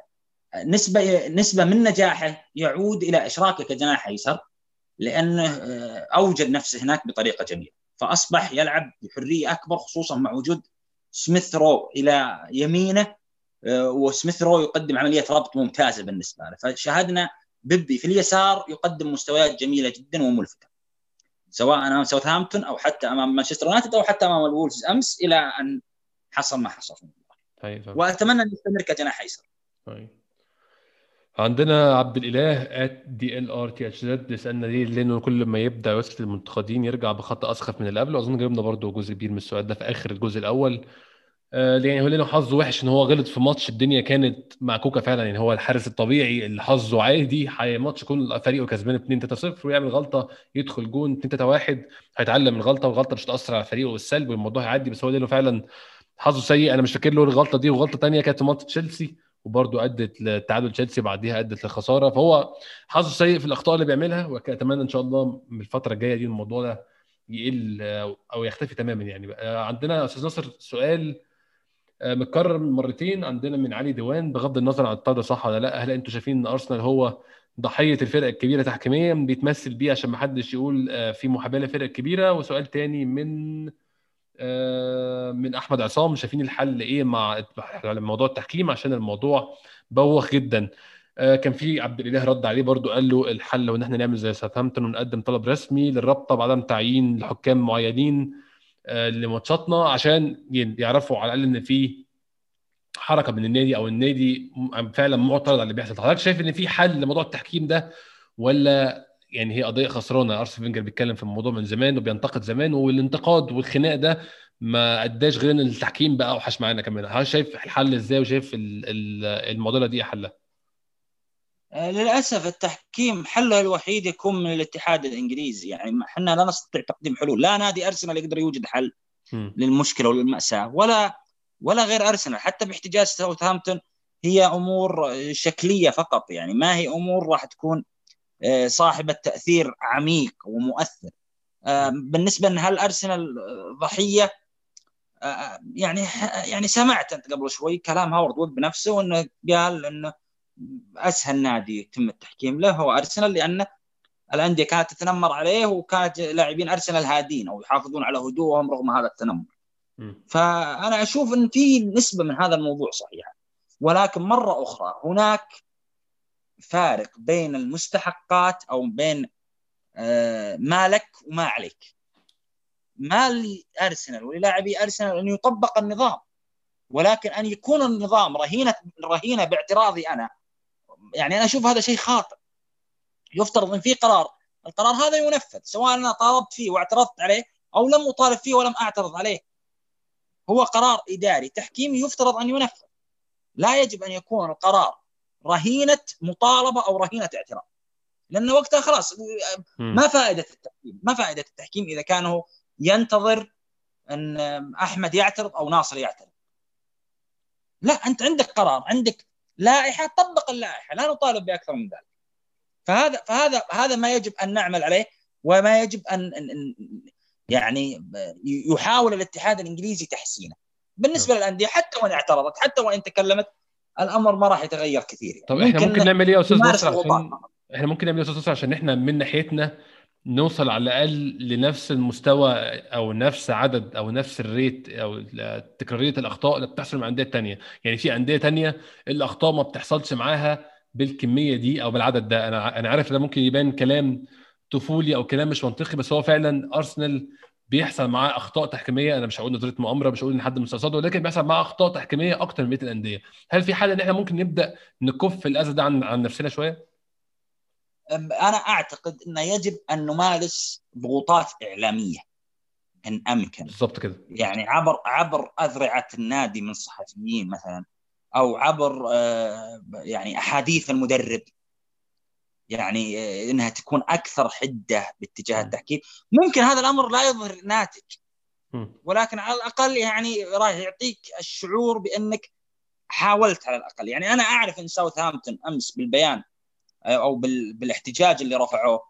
نسبة نسبة من نجاحه يعود إلى إشراكه كجناح أيسر لأنه أوجد نفسه هناك بطريقة جميلة. فأصبح يلعب بحرية أكبر خصوصا مع وجود سميث رو إلى يمينه وسميث رو يقدم عملية ربط ممتازة بالنسبة له. فشاهدنا بيبي في اليسار يقدم مستويات جميلة جدا وملفتة. سواء أمام ساوثهامبتون أو حتى أمام مانشستر يونايتد أو حتى أمام الولفز أمس إلى أن حصل ما حصل. طيب وأتمنى أن يستمر كجناح أيسر. طيب. عندنا عبد الإله at D L R T H Z بيسألنا ليه لأنه كل ما يبدأ يسكت المنتقدين يرجع بخطأ أسخف من اللي قبله؟ أظن جبنا برضو جزء كبير من السؤال ده في آخر الجزء الأول. آه يعني هو لأنه حظه وحش إن هو غلط في ماتش الدنيا كانت معكوكه فعلا يعني هو الحارس الطبيعي اللي حظه عادي ماتش يكون فريقه كسبان 2 3 0 ويعمل غلطة يدخل جون 2 3 1 هيتعلم من الغلطة والغلطة مش تاثر على فريقه بالسلب والموضوع هيعدي بس هو لأنه فعلا حظه سيء. أنا مش فاكر له الغلطة دي وغلطة ثانية كانت في ماتش تشيلسي وبرده أدت لتعادل تشيلسي بعديها أدت لخسارة. فهو حظه سيء في الأخطاء اللي بيعملها وأتمنى إن شاء الله من الفترة الجاية دي الموضوع ده يقل أو يختفي تماما يعني. عندنا أستاذ ناصر سؤال آه، متكرر مرتين. عندنا من علي ديوان بغض النظر عن الطرد صح ولا لأ هل أنتم شايفين إن أرسنال هو ضحية الفرق الكبيرة تحكيميا بيتمثل بيه عشان ما حدش يقول آه، في محاباة للفرق الكبيره وسؤال تاني من من أحمد عصام. شايفين الحل إيه مع موضوع التحكيم؟ عشان الموضوع بوخ جدا. كان في عبد الإله رد عليه برضو قال له الحل هو ان إحنا نعمل زي ساوثهامبتون ونقدم طلب رسمي للرابطة بعدم تعيين لحكام معينين آه، لماتشاتنا عشان يعرفوا على الأقل إن في حركة من النادي أو النادي فعلا معترض على اللي بيحصل. حضرتك شايف إن في حل لموضوع التحكيم ده ولا يعني هي قضية خسرانة. ارسنال فينجر بيتكلم في الموضوع من زمان وبينتقد زمان والانتقاد والخناق ده ما أداش غير إن التحكيم بقى أوحش معانا كمان. هل شايف الحل إزاي وشايف المعضلة دي حلها؟ آه، للأسف التحكيم حله الوحيد يكون من الاتحاد الإنجليزي. يعني إحنا لا نستطيع تقديم حلول. لا نادي أرسنال يقدر يوجد حل م. للمشكلة وللماساه ولا ولا غير أرسنال. حتى باحتجاج ساوثهامبتون هي أمور شكلية فقط. يعني ما هي أمور راح تكون صاحبه تاثير عميق ومؤثر. آه، بالنسبة إن هل ارسنال ضحيه يعني يعني سمعت أنت قبل شوي كلام هاورد ويب بنفسه وانه قال إنه أسهل نادي يتم التحكيم له هو أرسنال لأنه الأندية كانت تتنمر عليه وكانت لاعبين أرسنال هادين أو يحافظون على هدوءهم رغم هذا التنمر. فأنا أشوف إن في نسبة من هذا الموضوع صحيحة. ولكن مرة أخرى هناك فارق بين المستحقات أو بين آه، ما لك وما عليك. ما لارسنال وللاعبي أرسنال أن يطبق النظام ولكن أن يكون النظام رهينة رهينة باعتراضي أنا. يعني أنا أشوف هذا شيء خاطئ. يفترض إن في قرار القرار هذا ينفذ سواء أنا طالبت فيه واعترضت عليه أو لم أطالب فيه ولم أعترض عليه. هو قرار إداري تحكيمي يفترض أن ينفذ. لا يجب أن يكون القرار رهينة مطالبة أو رهينة اعتراض. لأنه وقتها خلاص ما فائدة التحكيم ما فائدة التحكيم إذا كان هو ينتظر أن أحمد يعترض أو ناصر يعترض. لا أنت عندك قرار عندك لائحة طبق اللائحة لا نطالب بأكثر من ذلك. فهذا فهذا هذا ما يجب أن نعمل عليه وما يجب أن, أن يعني يحاول الاتحاد الإنجليزي تحسينه. بالنسبة نعم. للأندية حتى وإن اعترضت حتى وإن تكلمت الأمر ما راح يتغير كثير يعني. طب إحنا ممكن نعمل إيه يا أستاذ نصر عشان إحنا ممكن نعمل إيه يا أستاذ نصر عشان إحنا من ناحيتنا نوصل على الأقل لنفس المستوى أو نفس عدد أو نفس الريت أو تكراريه الأخطاء اللي بتحصل مع أندية تانية. يعني في أندية تانية الأخطاء ما بتحصلش معاها بالكمية دي أو بالعدد ده. أنا أنا عارف ده ممكن يبان كلام طفولي أو كلام مش منطقي بس هو فعلا أرسنال بيحصل معاه أخطاء تحكيمية. أنا مش هقول نظرية مؤامرة مش هقول إن حد مستقصده ولكن بيحصل معاه أخطاء تحكيمية أكتر من بقيه الأندية. هل في حل إن إحنا ممكن نبدأ نكف الاذى ده عن عن نفسنا شوية؟ أنا أعتقد إنه يجب أن نمارس ضغوطات إعلامية. إن أمكن. بالضبط كده. يعني عبر عبر أذرعة النادي من صحفيين مثلا أو عبر آه، يعني أحاديث المدرب. يعني آه، إنها تكون أكثر حدة باتجاه التحكيم. ممكن هذا الأمر لا يظهر ناتج. ولكن على الأقل يعني راح يعطيك الشعور بأنك حاولت على الأقل. يعني أنا أعرف إن ساوثهامبتون أمس بالبيان آه، أو بالاحتجاج اللي رفعوه.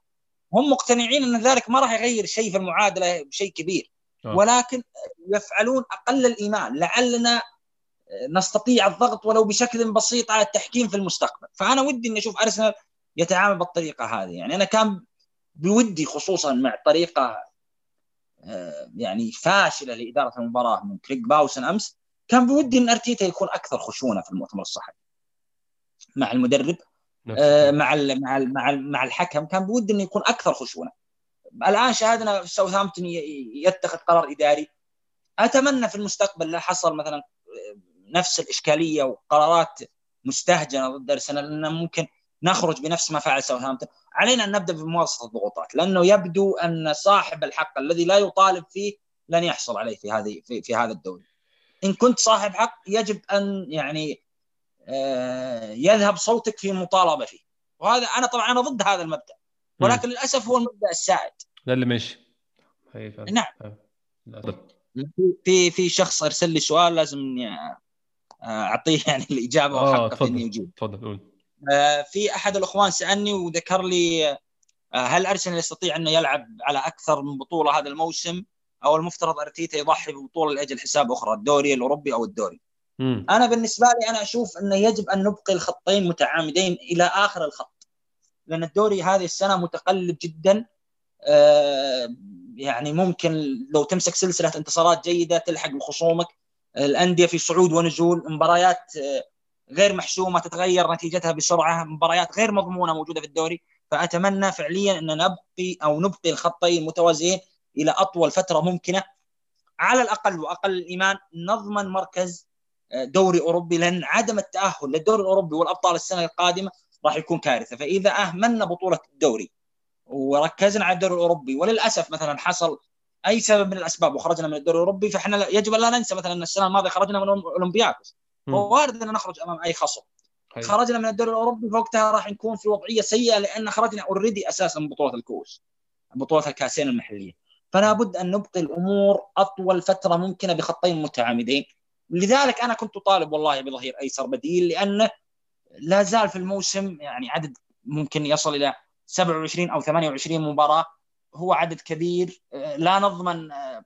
هم مقتنعين إن ذلك ما راح يغير شيء في المعادلة بشيء كبير. ولكن يفعلون أقل الإيمان. لعلنا نستطيع الضغط ولو بشكل بسيط على التحكيم في المستقبل. فأنا ودي إني أشوف ارسنال يتعامل بالطريقة هذه. يعني أنا كان بودي خصوصا مع طريقة آه، يعني فاشلة لإدارة المباراة من كريك باوسن أمس كان بودي إن أرتيتا يكون أكثر خشونة في المؤتمر الصحفي. مع المدرب آه، مع مع مع مع الحكم كان بودي إنه يكون أكثر خشونة. الآن شاهدنا ساوثهامبتون يتخذ قرار إداري. أتمنى في المستقبل لا حصل مثلا نفس الإشكالية وقرارات مستهجنة ضد أرسنال ان ممكن نخرج بنفس ما فعل ساوثهامبتون. علينا أن نبدأ بممارسة الضغوطات لأنه يبدو أن صاحب الحق الذي لا يطالب فيه لن يحصل عليه في هذه في, في هذا الدوري إن كنت صاحب حق يجب أن يعني آه، يذهب صوتك في المطالبه فيه. وهذا أنا طبعا أنا ضد هذا المبدأ. ولكن للأسف هو المبدأ السائد. ده اللي ماشي. نعم. في في شخص أرسل لي سؤال لازم اني أعطيه يعني الإجابة آه وحقه إني أجيب. تفضل آه في أحد الأخوان سألني وذكر لي آه هل أرسنال يستطيع انه يلعب على أكثر من بطولة هذا الموسم أو المفترض أرتيتا يضحي ببطولة لأجل حساب أخرى الدوري الأوروبي أو الدوري مم. أنا بالنسبة لي أنا أشوف انه يجب أن نبقي الخطين متعامدين إلى آخر الخط لأن الدوري هذه السنة متقلب جدا آه يعني ممكن لو تمسك سلسلة انتصارات جيدة تلحق بخصومك الأندية في صعود ونزول مباريات آه، غير محسومه تتغير نتيجتها بسرعة مباريات غير مضمونة موجودة في الدوري. فأتمنى فعليا أن نبقي أو نبقي الخطين متوازيين إلى أطول فترة ممكنة. على الأقل وأقل الإيمان نضمن مركز آه، دوري أوروبي لأن عدم التأهل للدوري الأوروبي والأبطال السنة القادمة راح يكون كارثة. فإذا أهملنا بطولة الدوري وركزنا على الدوري الأوروبي وللأسف مثلا حصل أي سبب من الأسباب وخرجنا من الدوري الأوروبي فإحنا يجب أن لا ننسى مثلا إن السنة الماضية خرجنا من اولمبياكوس وارد أن نخرج أمام أي خصم. خرجنا من الدوري الأوروبي فوقتها راح نكون في وضعية سيئة لأن خرجنا اوريدي أساسا من بطولة الكؤوس بطولة الكاسين المحلية. فلا بد أن نبقي الأمور أطول فترة ممكنة بخطين متعامدين. لذلك أنا كنت أطالب والله بظهير أيسر بديل لأنه لا زال في الموسم يعني عدد ممكن يصل إلى 27 أو 28 مباراة. هو عدد كبير. آه، لا نضمن آه،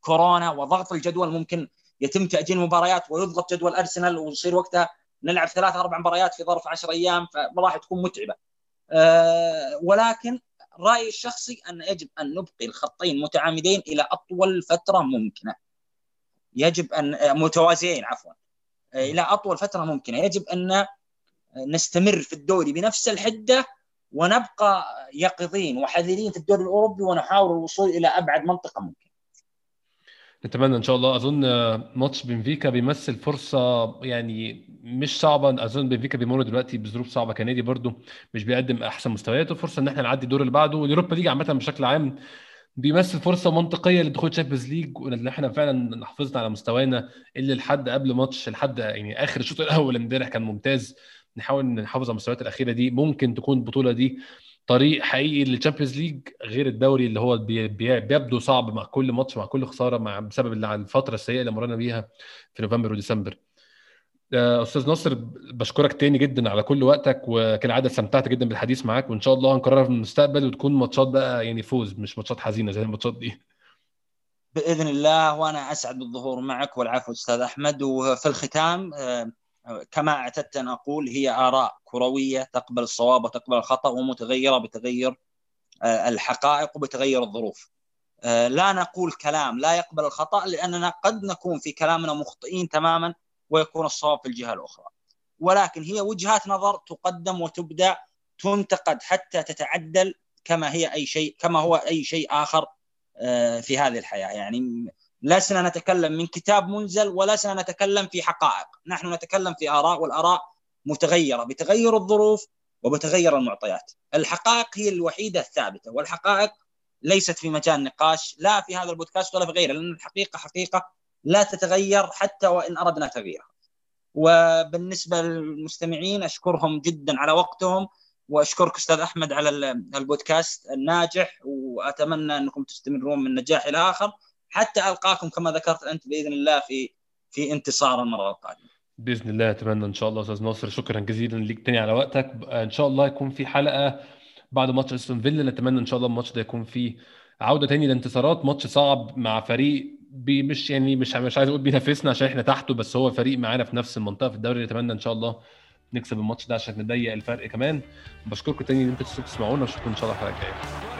كورونا وضغط الجدول ممكن يتم تأجيل المباريات ويضغط جدول أرسنال ويصير وقتها نلعب ثلاث أربع مباريات في ظرف 10 أيام فراح تكون متعبة. آه، ولكن رأيي الشخصي أن يجب أن نبقي الخطين متعامدين إلى أطول فترة ممكنة. يجب أن متوازيين عفوا إلى أطول فترة ممكنة، يجب أن نستمر في الدوري بنفس الحدة ونبقى يقظين وحذرين في الدوري الأوروبي ونحاول الوصول إلى أبعد منطقة ممكن. نتمنى إن شاء الله. أظن ماتش بنفيكا بيمثل فرصة يعني مش صعبة. أظن بنفيكا بيمر دلوقتي بظروف صعبة كنادي برده مش بيقدم أحسن مستوياته. فرصة إن إحنا نعدي الدور اللي بعده. وال Europa League عامة بشكل عام بيمثل فرصة منطقية لدخول Champions League وإن إحنا فعلا حافظنا على مستوانا اللي لحد قبل ماتش لحد يعني آخر الشوط الأول امبارح كان ممتاز. نحاول نحافظ على المستويات الأخيرة دي. ممكن تكون البطولة دي. طريق حقيقي لل Champions League غير الدوري اللي هو بيبدو صعب مع كل ماتش مع كل خسارة مع بسبب الفترة السيئة اللي مرينا بيها في نوفمبر وديسمبر. آه، أستاذ ناصر بشكرك تاني جدا على كل وقتك وكالعادة استمتعت جدا بالحديث معاك وإن شاء الله هنكررها في المستقبل وتكون ماتشات بقى يعني فوز مش ماتشات حزينة زي الماتشات دي. بإذن الله وأنا أسعد بالظهور معك والعفو أستاذ أحمد. وفي الختام آه، كما اعتدت أن أقول هي آراء كروية تقبل الصواب وتقبل الخطأ ومتغيرة بتغير آه، الحقائق وبتغير الظروف. آه، لا نقول كلام لا يقبل الخطأ لأننا قد نكون في كلامنا مخطئين تماما ويكون الصواب في الجهة الأخرى. ولكن هي وجهات نظر تقدم وتبدأ تنتقد حتى تتعدل كما هي أي شيء كما هو أي شيء آخر آه، في هذه الحياة يعني لسنا نتكلم من كتاب منزل ولسنا نتكلم في حقائق. نحن نتكلم في آراء والآراء متغيرة بتغير الظروف وبتغير المعطيات. الحقائق هي الوحيدة الثابتة والحقائق ليست في مجال نقاش لا في هذا البودكاست ولا في غيره لأن الحقيقة حقيقة لا تتغير حتى وإن أردنا تغييرها. وبالنسبة للمستمعين أشكرهم جدا على وقتهم وأشكرك أستاذ أحمد على البودكاست الناجح وأتمنى أنكم تستمرون من نجاح إلى آخر. حتى ألقاكم كما ذكرت أنت بإذن الله في في انتصار المرة القادمة. بإذن الله أتمنى إن شاء الله أستاذ ناصر. شكرا جزيلا ليك تاني على وقتك. إن شاء الله يكون في حلقة بعد ماتش أستون فيلا. نتمنى إن شاء الله الماتش ده يكون فيه عودة تاني لانتصارات. ماتش صعب مع فريق بي مش يعني مش مش عايز أقول بينافسنا عشان إحنا تحته بس هو فريق معانا في نفس المنطقة في الدوري. نتمنى إن شاء الله نكسب الماتش ده عشان نضيق الفرق كمان. بشكركم تاني إن أنتوا تسمعونا. واشوفكم إن شاء الله الحلقة الجايه